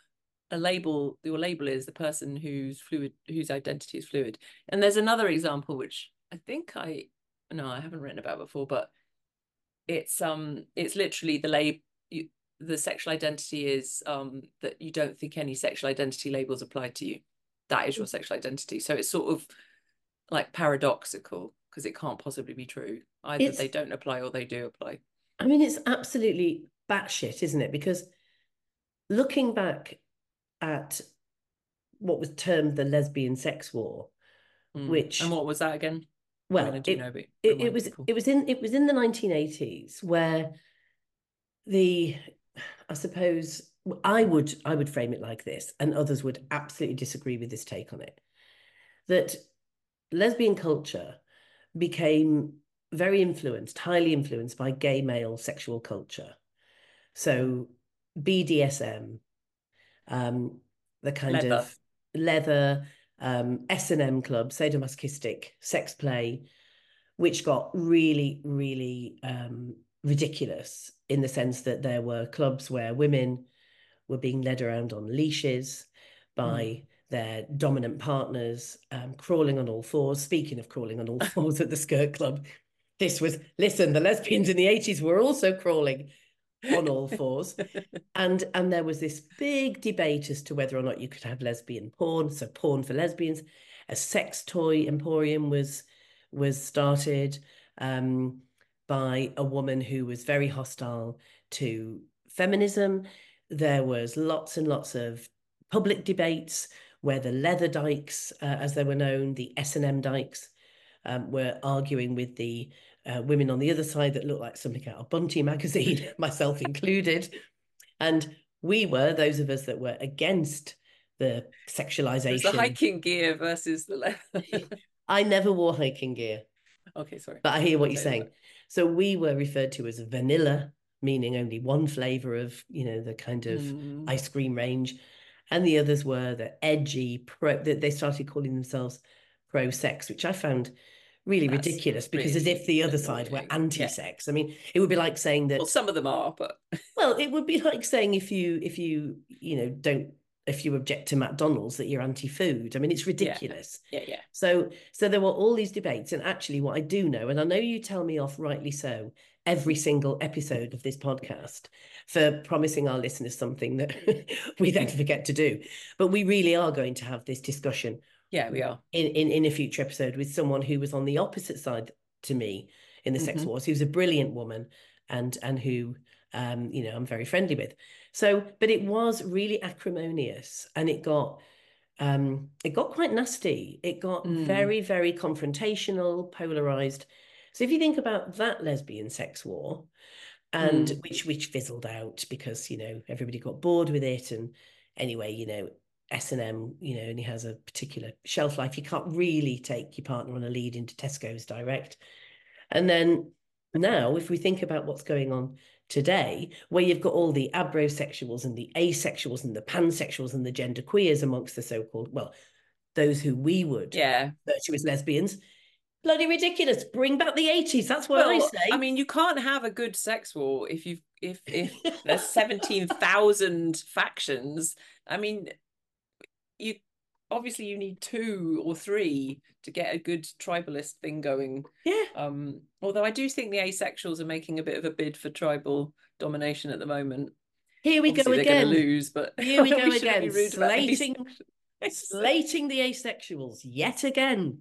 a label your label is the person whose fluid whose identity is fluid. And there's another example which I think I no, I haven't written about before, but it's um it's literally the label the sexual identity is um that you don't think any sexual identity labels apply to you that is your sexual identity so it's sort of like paradoxical because it can't possibly be true either It's- they don't apply or they do apply I mean, it's absolutely batshit, isn't it? Because looking back at what was termed the lesbian sex war, Mm. Which- and what was that again well, I mean, I it, know, it, it was people. it was in it was in the 1980s where the I suppose I would I would frame it like this, and others would absolutely disagree with this take on it, that lesbian culture became very influenced, highly influenced by gay male sexual culture. So BDSM, um, the kind Leather. of leather, um, S&M club, sadomasochistic sex play, which got really, really um, ridiculous in the sense that there were clubs where women were being led around on leashes by their dominant partners, um, crawling on all fours. Speaking of crawling on all fours at the skirt club, this was listen, the lesbians in the 80s were also crawling on all fours. And and there was this big debate as to whether or not you could have lesbian porn, so porn for lesbians. A sex toy emporium was was started um, by a woman who was very hostile to feminism. There was lots and lots of public debates where the leather dykes, uh, as they were known, the S and M dykes, um, were arguing with the uh, women on the other side that looked like something out of Bunty magazine, myself included. And we were those of us that were against the sexualization. the hiking gear versus the leather I never wore hiking gear, okay sorry but I hear what Okay, you're saying. So we were referred to as vanilla, meaning only one flavor of, you know, the kind of Mm. ice cream range. And the others were the edgy pro that they started calling themselves pro sex, which I found really That's ridiculous because as if the other side were anti-sex. I mean, it would be like saying that well some of them are but well, it would be like saying if you if you, you know, don't if you object to McDonald's that you're anti-food. I mean, it's ridiculous. yeah yeah So so there were all these debates, and actually, what I do know, and I know you tell me off rightly so every single episode of this podcast for promising our listeners something that we then forget to do, but we really are going to have this discussion yeah we are in in, in a future episode with someone who was on the opposite side to me in the sex Mhm. wars, who's a brilliant woman, and and who um you know I'm very friendly with. So, but it was really acrimonious, and it got um it got quite nasty it got Mm. very very confrontational polarized so if you think about that lesbian sex war and Mm. which which fizzled out because you know everybody got bored with it and anyway you know S&M you know only has a particular shelf life you can't really take your partner on a lead into Tesco's direct and then now if we think about what's going on today, where you've got all the abrosexuals and the asexuals and the pansexuals and the gender queers amongst the so-called, well, those who we would yeah as lesbians, bloody ridiculous. Bring back the 80s. That's what I say. I mean you can't have a good sex war if you've if if there's 17,000 factions I mean you obviously you need two or three to get a good tribalist thing going yeah. um although I do think the asexuals are making a bit of a bid for tribal domination at the moment Here we Obviously go again. lose but Here we go shouldn't again, slating- Slating the asexuals yet again.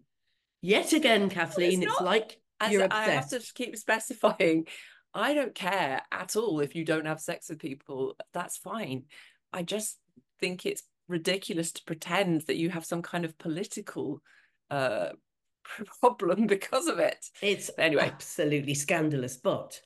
Yet again, Kathleen. it's not- like As you're I have obsessed. to keep specifying, I don't care at all if you don't have sex with people. That's fine. I just think it's ridiculous to pretend that you have some kind of political uh problem because of it. It's Anyway. absolutely scandalous. But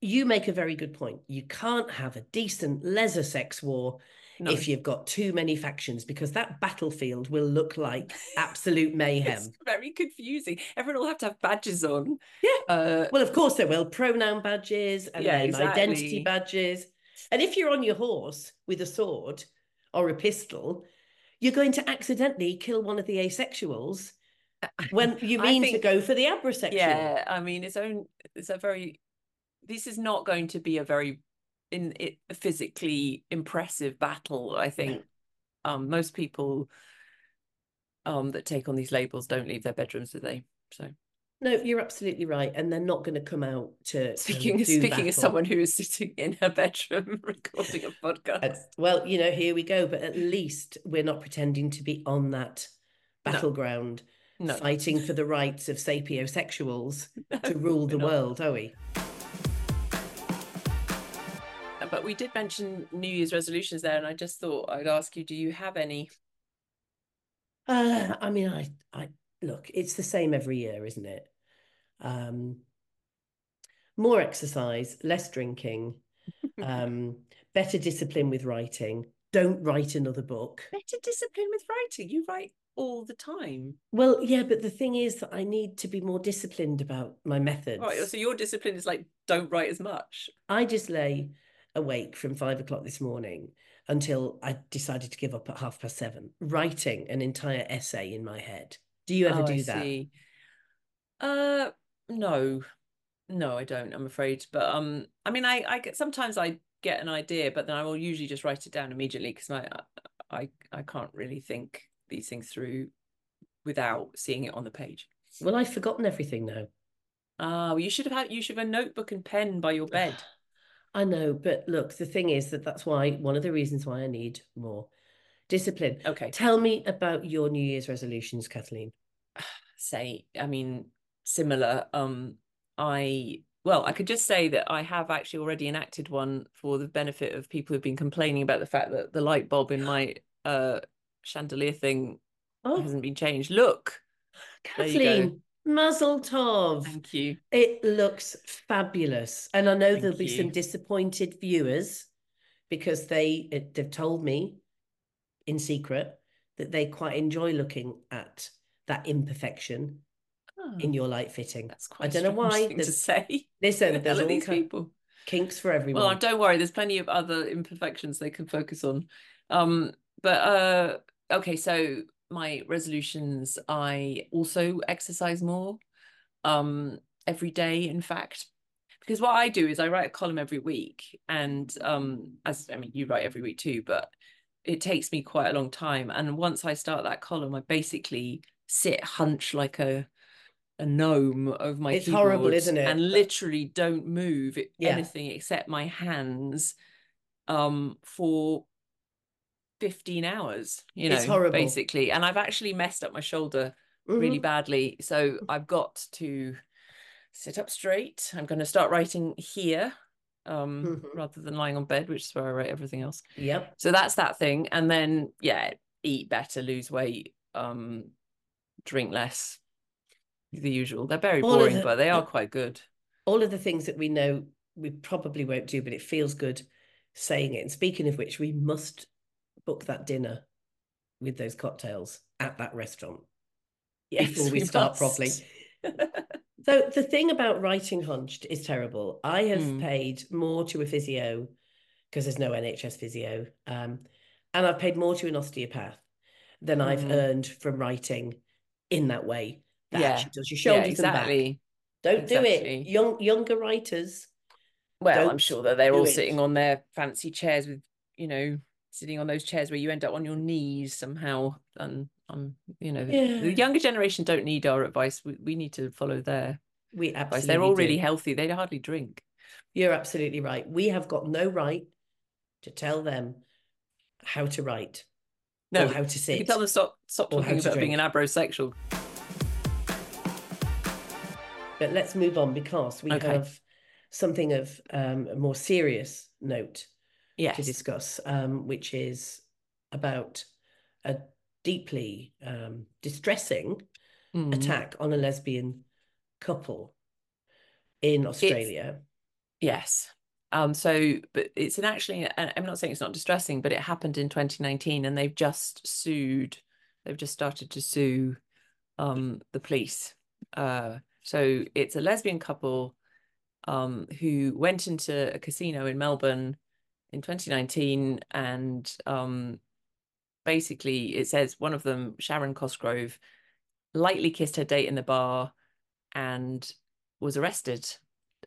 you make a very good point. You can't have a decent leisure sex war no. if you've got too many factions because that battlefield will look like absolute mayhem. it's very confusing. Everyone will have to have badges on. Yeah. Uh, well, of course they will. Pronoun badges and yeah, then exactly. identity badges. And if you're on your horse with a sword or a pistol, you're going to accidentally kill one of the asexuals when you mean think, to go for the abrosexual. Yeah, I mean it's own it's a very this is not going to be a very in it physically impressive battle. I think um, most people um, that take on these labels don't leave their bedrooms, do they? So no, you're absolutely right, and they're not going to come out to speaking. To speaking as someone who is sitting in her bedroom recording a podcast. well, you know, here we go. But at least we're not pretending to be on that battleground, no. No. fighting for the rights of sapiosexuals no, to rule the not. world, are we? but we did mention New Year's resolutions there, and I just thought I'd ask you: Do you have any? Uh, I mean, I, I look. It's the same every year, isn't it? Um, more exercise, less drinking, um, better discipline with writing. Don't write another book. Better discipline with writing. You write all the time. Well, yeah, but the thing is that I need to be more disciplined about my methods. Right. So your discipline is like don't write as much. I just lay awake from five o'clock this morning until I decided to give up at half past seven, writing an entire essay in my head. Do you ever oh, do I that? See. Uh, no, no, I don't. I'm afraid, but um, I mean, I, I get sometimes I get an idea, but then I will usually just write it down immediately because I, I, I can't really think these things through without seeing it on the page. Well, I've forgotten everything now. Ah, well, you should have had you should have a notebook and pen by your bed. I know, but look, the thing is that that's why one of the reasons why I need more discipline. Okay. Tell me about your New Year's resolutions, Kathleen. Say, I mean, similar. Um, I well, I could just say that I have actually already enacted one for the benefit of people who've been complaining about the fact that the light bulb in my uh chandelier thing oh. hasn't been changed. Look, Kathleen, Mazel tov. Thank you. It looks fabulous. And I know Thank there'll be you. some disappointed viewers because they they've told me in secret that they quite enjoy looking at that imperfection oh, in your light fitting. That's quite I don't know why to say. Listen, there's all these people kinks for everyone. Well, don't worry, there's plenty of other imperfections they can focus on. Um, but uh okay, so my resolutions, I also exercise more um, every day, in fact. Because what I do is I write a column every week. And um, as I mean, you write every week too, but it takes me quite a long time. And once I start that column, I basically sit hunch like a a gnome over my it's horrible isn't it and literally don't move yeah. anything except my hands um for 15 hours, you know, it's horrible. basically. And I've actually messed up my shoulder mm-hmm. really badly. So I've got to sit up straight. I'm going to start writing here um mm-hmm. rather than lying on bed, which is where I write everything else. Yep. So that's that thing. And then yeah, eat better, lose weight, um, drink less. The usual. They're very all boring, the, but they are quite good. All of the things that we know we probably won't do, but it feels good saying it. And speaking of which, we must book that dinner with those cocktails at that restaurant yes, before we, we start properly. so the thing about writing hunched is terrible. I have mm. paid more to a physio because there's no NHS physio, um, and I've paid more to an osteopath than mm. I've hmm. earned from writing in that way. That yeah. actually does your shoulders yeah, exactly. Don't exactly. do it. Young younger writers. Well, I'm sure that they're all it. sitting on their fancy chairs with, you know, sitting on those chairs where you end up on your knees somehow and um you know yeah. the, younger generation don't need our advice we, we need to follow their we advice they're all really healthy they hardly drink you're absolutely right we have got no right to tell them how to write no how to sit you tell them stop stop talking about drink. being an abrosexual but let's move on because we okay. have something of um, a more serious note yes. to discuss, um, which is about a deeply um, distressing mm. attack on a lesbian couple in Australia. Yes. Um, so, but it's an actually, I'm not saying it's not distressing, but it happened in 2019 and they've just sued, they've just started to sue um, the police. Uh, so it's a lesbian couple um, who went into a casino in Melbourne in 2019 and um, basically it says one of them, Sharon Cosgrove, lightly kissed her date in the bar and was arrested,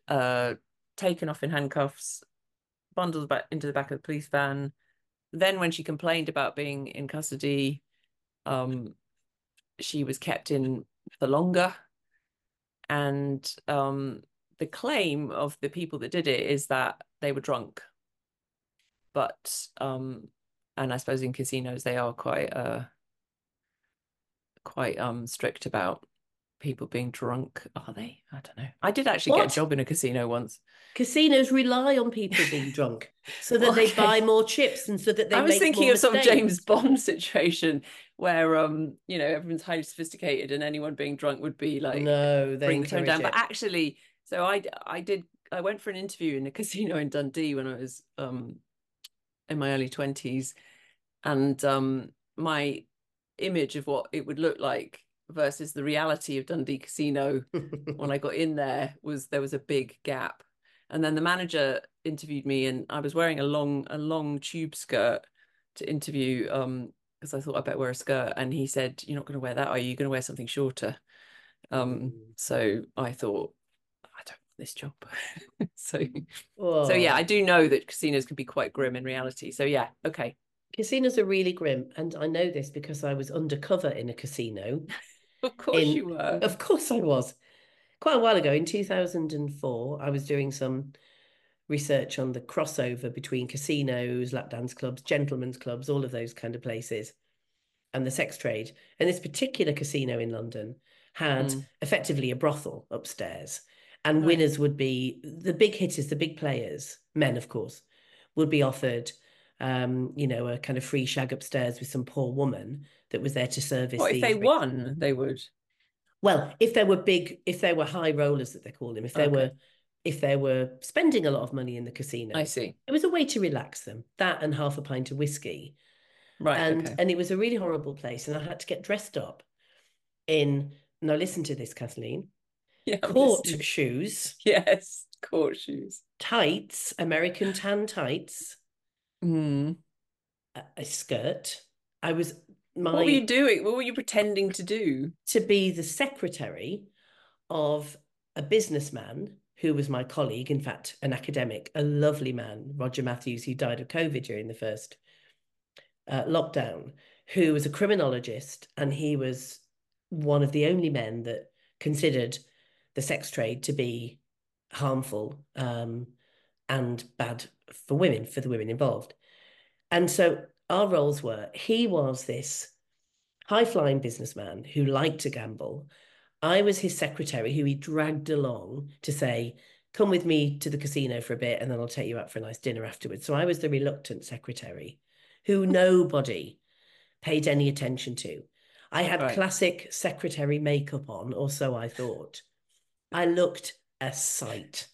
uh, taken off in handcuffs, bundled back into the back of the police van. Then, when she complained about being in custody, um, she was kept in for longer. And um, the claim of the people that did it is that they were drunk. But um, and I suppose in casinos they are quite uh quite um strict about people being drunk. Are they? I don't know. I did actually what? get a job in a casino once. Casinos rely on people being drunk so that okay. they buy more chips and so that they. I was thinking of some James Bond situation where um you know everyone's highly sophisticated and anyone being drunk would be like no they bring the tone down. It. But actually, so I I did I went for an interview in a casino in Dundee when I was um in my early twenties, and um my image of what it would look like versus the reality of Dundee Casino when I got in there was there was a big gap. And then the manager interviewed me and I was wearing a long a long tube skirt to interview um because I thought I better wear a skirt and he said you're not going to wear that are you? You're going to wear something shorter. Um so I thought I don't want this job. so so yeah, I do know that casinos can be quite grim in reality. So yeah, okay. Casinos are really grim and I know this because I was undercover in a casino Of course in, you were. Of course I was. Quite a while ago, in 2004, I was doing some research on the crossover between casinos, lap dance clubs, gentlemen's clubs, all of those kind of places, and the sex trade. And this particular casino in London had mm. effectively a brothel upstairs. And right. winners would be the big hitters, the big players, men, of course, would be offered um, you know, a kind of free shag upstairs with some poor woman that was there to service. What, if they won, they would. Well, if there were big, if there were high rollers that they call them, if they okay. were, if they were spending a lot of money in the casino, I see. It was a way to relax them. That and half a pint of whiskey, right? And okay. and it was a really horrible place, and I had to get dressed up in. Now listen to this, Kathleen. Yeah, court shoes. Yes, court shoes. Tights, American tan tights. Mm. A, a skirt. I was my, what were you doing? What were you pretending to do? To be the secretary of a businessman who was my colleague, in fact, an academic, a lovely man, Roger Matthews, who died of COVID during the first uh, lockdown, who was a criminologist, and he was one of the only men that considered the sex trade to be harmful um, and bad for women, for the women involved. And so our roles were he was this high flying businessman who liked to gamble. I was his secretary who he dragged along to say, Come with me to the casino for a bit and then I'll take you out for a nice dinner afterwards. So I was the reluctant secretary who hmm. nobody paid any attention to. I had right. classic secretary makeup on, or so I thought. I looked a sight.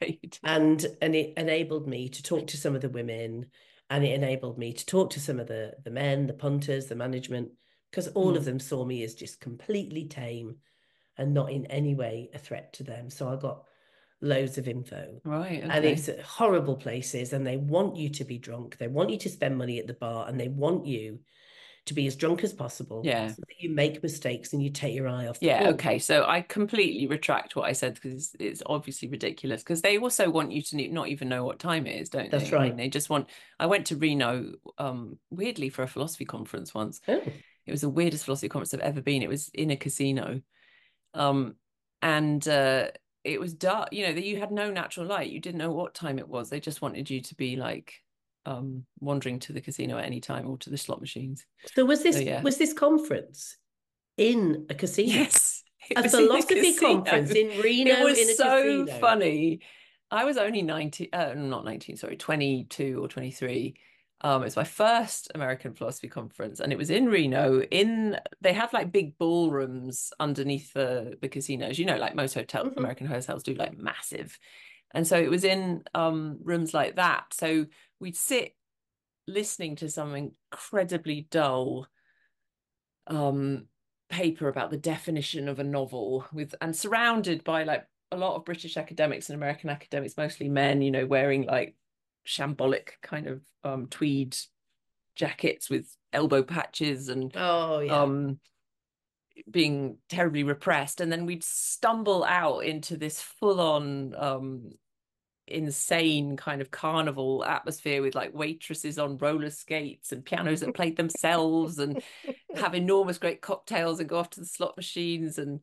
and and it enabled me to talk to some of the women and it enabled me to talk to some of the the men the punters the management because all mm. of them saw me as just completely tame and not in any way a threat to them so i got loads of info right okay. and it's horrible places and they want you to be drunk they want you to spend money at the bar and they want you to be as drunk as possible. Yeah. So that you make mistakes and you take your eye off. yeah. Ball. Okay. So I completely retract what I said because it's obviously ridiculous because they also want you to not even know what time it is, don't they? That's right. I mean, they just want. I went to Reno um, weirdly for a philosophy conference once. Oh. It was the weirdest philosophy conference I've ever been. It was in a casino. Um, and uh, it was dark. You know, that you had no natural light. You didn't know what time it was. They just wanted you to be like um, wandering to the casino at any time or to the slot machines. So was this so, yeah. was this conference in a casino? Yes, a philosophy conference in Reno. It was so funny. I was only 19, uh, not 19, sorry, 22 or 23. Um, it was my first American philosophy conference, and it was in Reno. In they have like big ballrooms underneath the the casinos. You know, like most hotels, mm-hmm. American hotels do, like massive And so it was in um, rooms like that. So we'd sit listening to some incredibly dull um, paper about the definition of a novel with and surrounded by like a lot of British academics and American academics, mostly men, you know, wearing like shambolic kind of um, tweed jackets with elbow patches and oh yeah. um being terribly repressed. And then we'd stumble out into this full on um insane kind of carnival atmosphere with like waitresses on roller skates and pianos that played themselves and have enormous great cocktails and go off to the slot machines and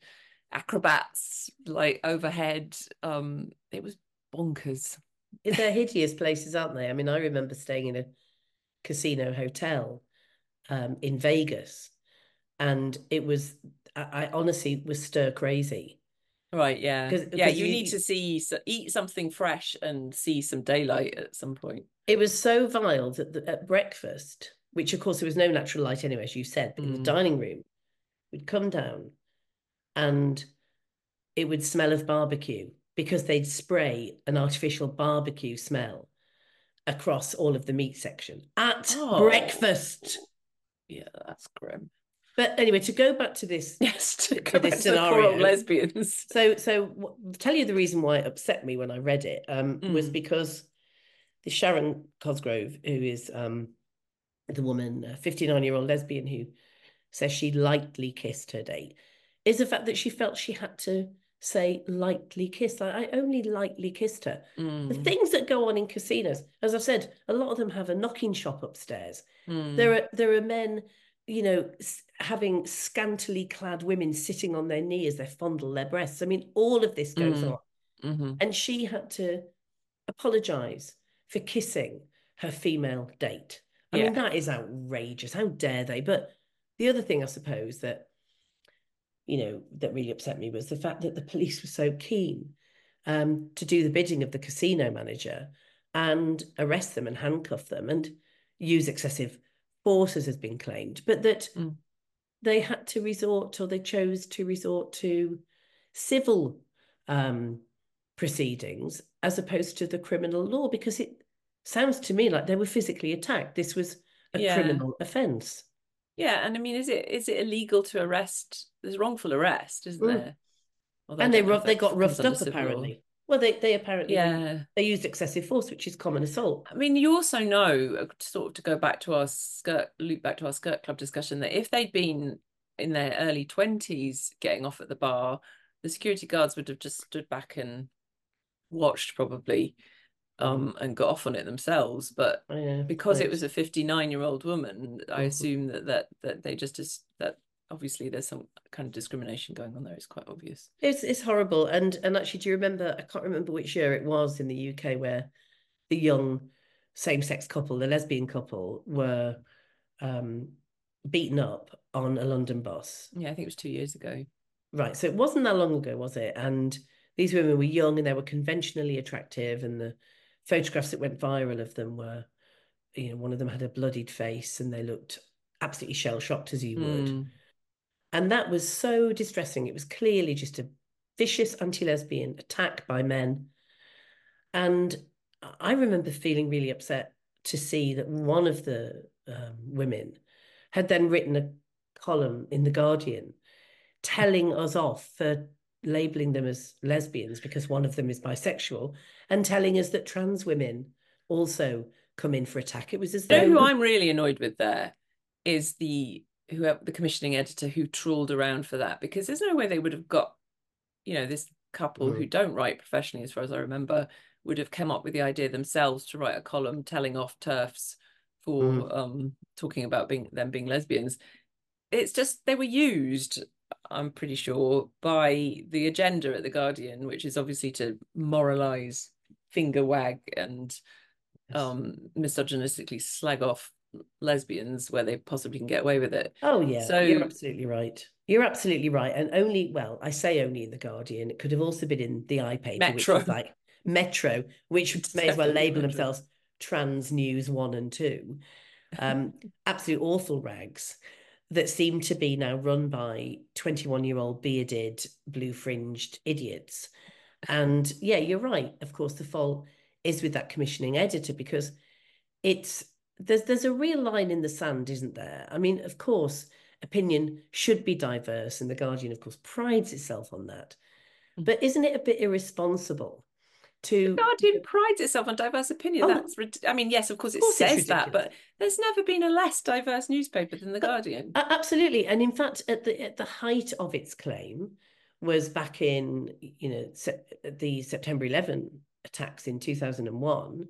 acrobats like overhead. Um it was bonkers they're hideous places aren't they i mean i remember staying in a casino hotel um in vegas and it was I, I honestly was stir crazy Right, yeah. Cause, yeah, you, you, need to see eat something fresh and see some daylight at some point. It was so vile that the, at breakfast, which of course there was no natural light anyway, as you said, but mm. in the mm. dining room, we'd come down and it would smell of barbecue because they'd spray an artificial barbecue smell across all of the meat section at oh. breakfast. Yeah, that's grim. But anyway, to go back to this, yes, to go this scenario, lesbians. So, so tell you the reason why it upset me when I read it um, mm. was because the Sharon Cosgrove, who is um, the woman, a fifty-nine-year-old lesbian who says she lightly kissed her date, is the fact that she felt she had to say lightly kissed. Like, I only lightly kissed her. Mm. The things that go on in casinos, as I've said, a lot of them have a knocking shop upstairs. Mm. There are there are men you know, having scantily clad women sitting on their knee as they fondle their breasts. I mean, all of this goes mm. on. Mm-hmm. And she had to apologize for kissing her female date. I yeah. mean, that is outrageous. How dare they? But the other thing, I suppose, that, you know, that really upset me was the fact that the police were so keen um, to do the bidding of the casino manager and arrest them and handcuff them and use excessive forces has been claimed, but that mm. they had to resort or they chose to resort to civil um, proceedings as opposed to the criminal law because it sounds to me like they were physically attacked. This was a yeah. criminal offence. Yeah, and I mean, is it is it illegal to arrest? There's wrongful arrest, isn't mm. there? and they they got roughed up apparently. Well, they, they apparently yeah they used excessive force, which is common assault. I mean, you also know, uh, sort of to go back to our skirt, loop back to our skirt club discussion, that if they'd been in their early twenties getting off at the bar, the security guards would have just stood back and watched probably um, and got off on it themselves. But oh, yeah, because right. it was a 59 year old woman, I mm-hmm. assume that that that they just that obviously there's some kind of discrimination going on there. It's quite obvious. It's it's horrible. And and actually, do you remember? I can't remember which year it was in the UK where the young same-sex couple, the lesbian couple, were um, beaten up on a London bus. Yeah, I think it was two years ago. Right. So it wasn't that long ago, was it? And these women were young and they were conventionally attractive, and the photographs that went viral of them were, you know, one of them had a bloodied face and they looked absolutely shell shocked as you would. Mm. And that was so distressing. It was clearly just a vicious anti lesbian attack by men. And I remember feeling really upset to see that one of the um, women had then written a column in The Guardian telling us off for labeling them as lesbians because one of them is bisexual and telling us that trans women also come in for attack. It was as though. You know who I'm really annoyed with there is the who the commissioning editor who trawled around for that because there's no way they would have got you know this couple mm. who don't write professionally as far as i remember would have come up with the idea themselves to write a column telling off turfs for mm. um talking about being them being lesbians it's just they were used i'm pretty sure by the agenda at the guardian which is obviously to moralize finger wag and um misogynistically slag off lesbians where they possibly can get away with it. Oh yeah, so you're absolutely right. You're absolutely right. And only well, I say only in the Guardian. It could have also been in the iPaper, Metro. which is like Metro, which may as well label themselves Trans News One and Two. Um, absolute awful rags that seem to be now run by 21 year old bearded blue fringed idiots And yeah, you're right. Of course, the fault is with that commissioning editor because it's there's there's a real line in the sand, isn't there? I mean, of course, opinion should be diverse, and the Guardian, of course, prides itself on that. Mm. But isn't it a bit irresponsible to The Guardian prides itself on diverse opinion. Oh, That's, I mean, yes, of course, it course says that, but there's never been a less diverse newspaper than the But- Guardian. Absolutely. And in fact, at the at the height of its claim was back in, you know, se- the September 11 attacks in 2001,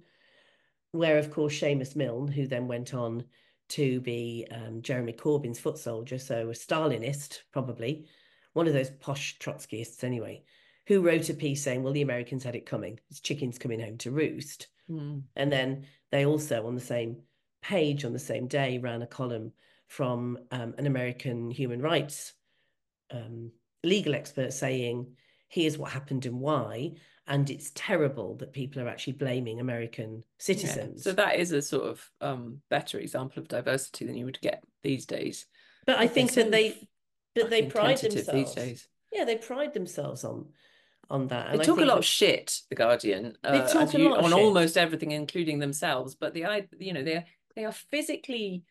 where, of course, Seamus Milne, who then went on to be um, Jeremy Corbyn's foot soldier, so a Stalinist, probably, one of those posh Trotskyists anyway, who wrote a piece saying, well, the Americans had it coming. It's chickens coming home to roost. Mm. And then they also, on the same page, on the same day, ran a column from um, an American human rights um, legal expert saying, here's what happened and why. And it's terrible that people are actually blaming American Yeah. citizens. So that is a sort of um, better example of diversity than you would get these days. but I think that they but they pride themselves. these days. Yeah, they pride themselves on on that. They And I talk a lot of shit, the Guardian, They uh, talk a you- lot on shit. almost everything, including themselves. But the you know, they are they are physically,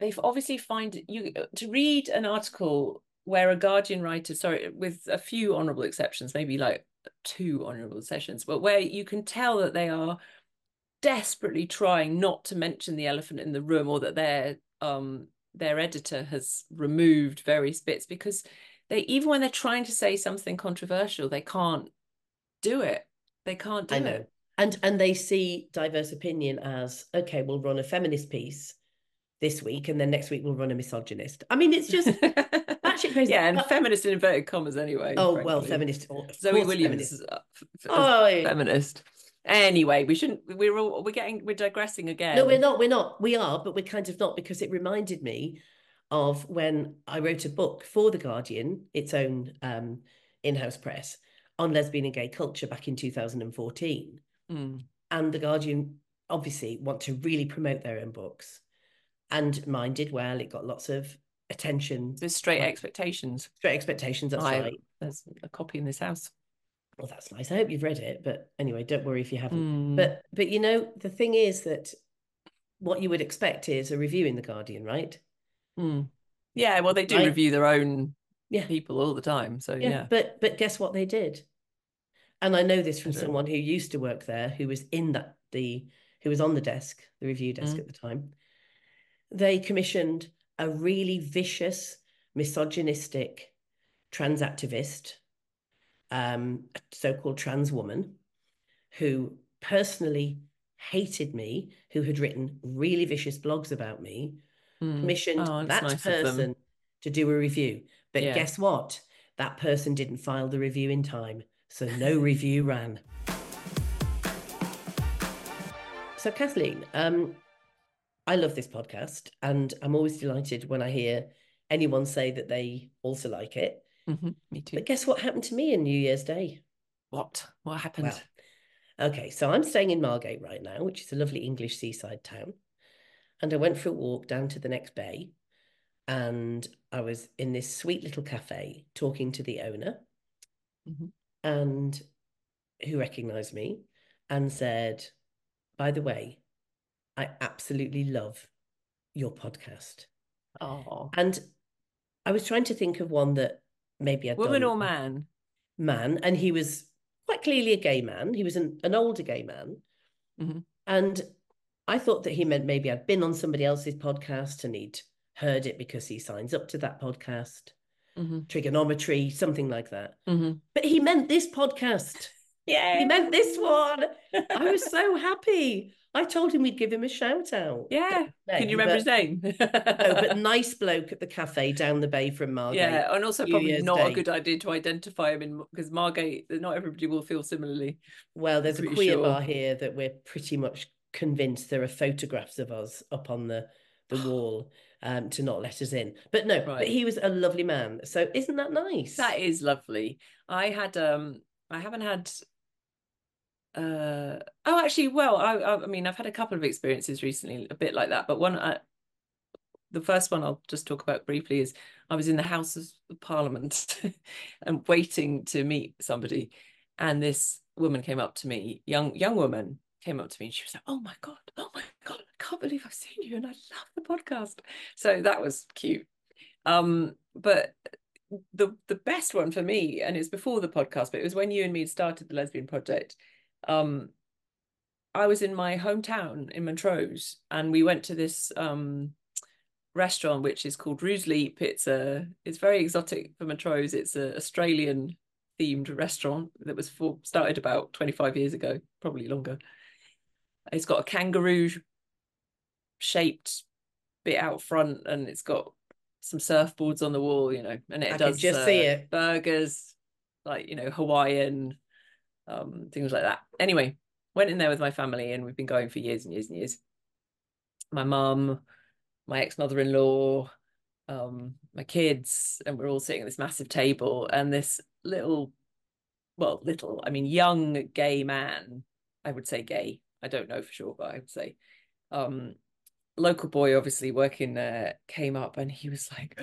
they've obviously find you to read an article where a Guardian writer, sorry, with a few honourable exceptions, maybe like two honourable sessions, but where you can tell that they are desperately trying not to mention the elephant in the room, or that their um their editor has removed various bits because they even when they're trying to say something controversial, they can't do it. They can't do I know. it. And and they see diverse opinion as okay, we'll run a feminist piece this week, and then next week we'll run a misogynist. I mean, it's just crazy. yeah, and But- feminist in inverted commas anyway. oh well, feminist. Zoe Williams feminist. is uh, Oh, feminist. Anyway, we shouldn't. We're all we're getting we're digressing again. no, we're not. We're not. We are, but we're kind of not because it reminded me of when I wrote a book for the Guardian, its own um, in-house press, on lesbian and gay culture back in 2014. Mm. and the Guardian obviously want to really promote their own books, and mine did well. It got lots of attention. There's straight expectations. Straight expectations. That's I- right. There's a copy in this house. Well, that's nice. I hope you've read it, but anyway, don't worry if you haven't. Mm. But but you know the thing is that what you would expect is a review in the Guardian, right? Mm. yeah, well, they do Right. review their own Yeah. people all the time. So Yeah. yeah, But but guess what they did? And I know this from someone who used to work there, who was in that the who was on the desk, the review desk Mm. at the time. They commissioned a really vicious, misogynistic trans activist, um, a so-called trans woman, who personally hated me, who had written really vicious blogs about me, Mm. commissioned Oh, that nice person to do a review. But Yeah. guess what? That person didn't file the review in time, so no review ran. So Kathleen, um, I love this podcast, and I'm always delighted when I hear anyone say that they also like it. Mhm, Me too. But guess what happened to me on New Year's Day? What? What happened? Well, okay, so I'm staying in Margate right now, which is a lovely English seaside town. And I went for a walk down to the next bay, and I was in this sweet little cafe talking to the owner, Mhm. and who recognized me and said, By the way, I absolutely love your podcast. Oh, And I was trying to think of one that maybe I'd woman done or man? man, and he was quite clearly a gay man. He was an, an older gay man. Mhm. And I thought that he meant maybe I'd been on somebody else's podcast and he'd heard it because he signs up to that podcast, Mhm, Triggernometry, something like that. mhm. But he meant this podcast. Yeah. He meant this one. I was so happy. I told him we'd give him a shout out. yeah. No, Can you remember his name? No, but nice bloke at the cafe down the bay from Margate. Yeah, and also probably not a good idea to identify him in because Margate, not everybody will feel similarly. Well, there's a queer sure. bar here that we're pretty much convinced there are photographs of us up on the the wall um, to not let us in. But no, but he was a lovely man. So isn't that nice? That is lovely. I had um I haven't had uh oh actually well I I I mean I've had a couple of experiences recently a bit like that but one uh, the first one I'll just talk about briefly is I was in the House of Parliament and waiting to meet somebody and this woman came up to me, young young woman came up to me, and she was like, "Oh my god, oh my god, I can't believe I've seen you, and I love the podcast." So that was cute. Um, but the the best one for me, and it's before the podcast, but it was when you and me started the Lesbian Project. Um, I was in my hometown in Montrose, and we went to this um restaurant which is called Roo's Leap. It's a it's very exotic for Montrose. It's an Australian themed restaurant that was for, started about 25 years ago, probably longer. It's got a kangaroo shaped bit out front and it's got some surfboards on the wall, you know, and it I does just uh, see it. burgers, like, you know, Hawaiian, um, things like that. Anyway, went in there with my family and we've been going for years and years and years. My mum, my ex-mother-in-law, um, my kids, and we're all sitting at this massive table, and this little, well, little, I mean, young gay man, I would say gay. I don't know for sure, but I would say, um, local boy, obviously working there, came up and he was like,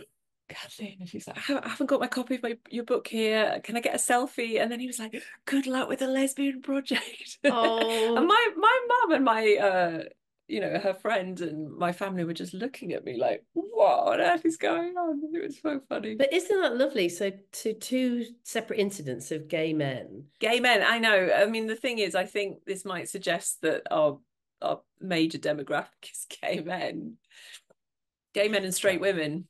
Kathleen, and she's like, I haven't got my copy of my your book here. Can I get a selfie? And then he was like, Good luck with the lesbian project. Oh. and my my mum and my uh you know her friend and my family were just looking at me like, what on earth is going on? It was so funny. But isn't that lovely? So, to two separate incidents of gay men. Gay men, I know. I mean, the thing is, I think this might suggest that our our major demographic is gay men, gay men and straight women.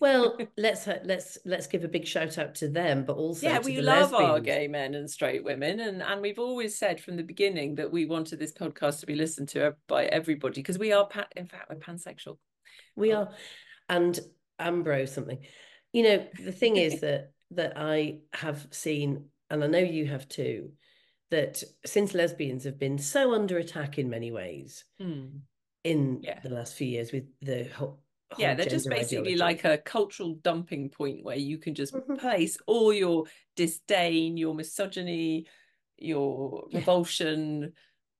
Well, let's let's let's give a big shout out to them, but also yeah, we love our gay men and straight women, and and we've always said from the beginning that we wanted this podcast to be listened to by everybody because we are, pan- in fact, we're pansexual. We are, and Ambrose something. You know, the thing is that that I have seen, and I know you have too, that since lesbians have been so under attack in many ways Hmm. in Yeah. the last few years with the whole, yeah they're just basically ideology. like a cultural dumping point where you can just Mhm. place all your disdain your misogyny your Yeah. revulsion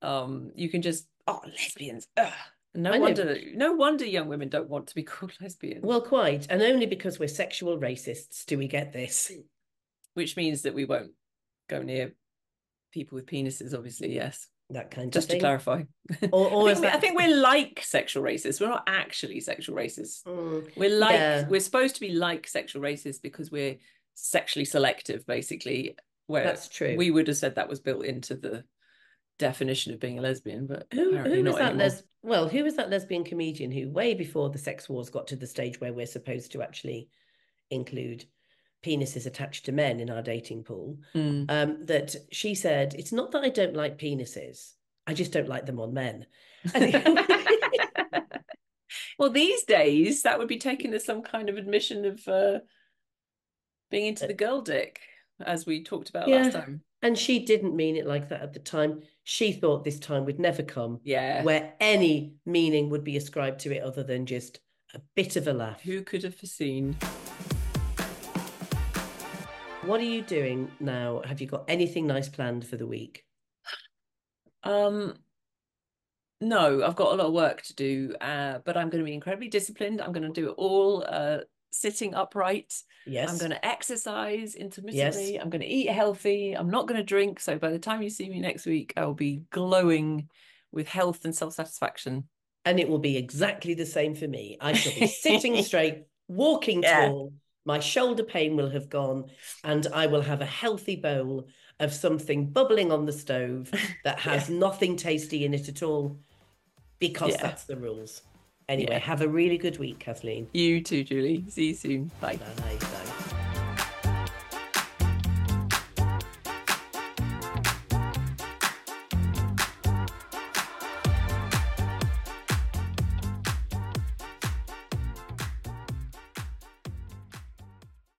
um you can just oh lesbians ugh. no I know. wonder no wonder young women don't want to be called lesbians Well, quite, and only because we're sexual racists do we get this. which means that we won't go near people with penises obviously yes That kind just of to clarify Or, or I, think we, I think we're like sexual racists we're not actually sexual racists Mm, We're like Yeah. we're supposed to be like sexual racists because we're sexually selective, basically. Where that's true. we would have said that was built into the definition of being a lesbian, but Who, was that les- well, who was that lesbian comedian who way before the sex wars got to the stage where we're supposed to actually include penises attached to men in our dating pool? Mm. Um, that she said, it's not that I don't like penises, I just don't like them on men. Well, these days that would be taken as some kind of admission of uh, being into the girl dick, as we talked about last time. And she didn't mean it like that at the time. She thought this time would never come Yeah. where any meaning would be ascribed to it other than just a bit of a laugh. Who could have foreseen? What are you doing now? Have you got anything nice planned for the week? Um, no, I've got a lot of work to do, uh, but I'm going to be incredibly disciplined. I'm going to do it all uh, sitting upright. Yes. I'm going to exercise intermittently. I'm going to eat healthy. I'm not going to drink. So by the time you see me next week, I'll be glowing with health and self satisfaction. And it will be exactly the same for me. I shall be sitting straight, walking Yeah. tall. My shoulder pain will have gone, and I will have a healthy bowl of something bubbling on the stove that has nothing tasty in it at all, because Yeah. that's the rules. Anyway, Yeah. have a really good week, Kathleen. You too, Julie. See you soon. Bye. Bye. Bye.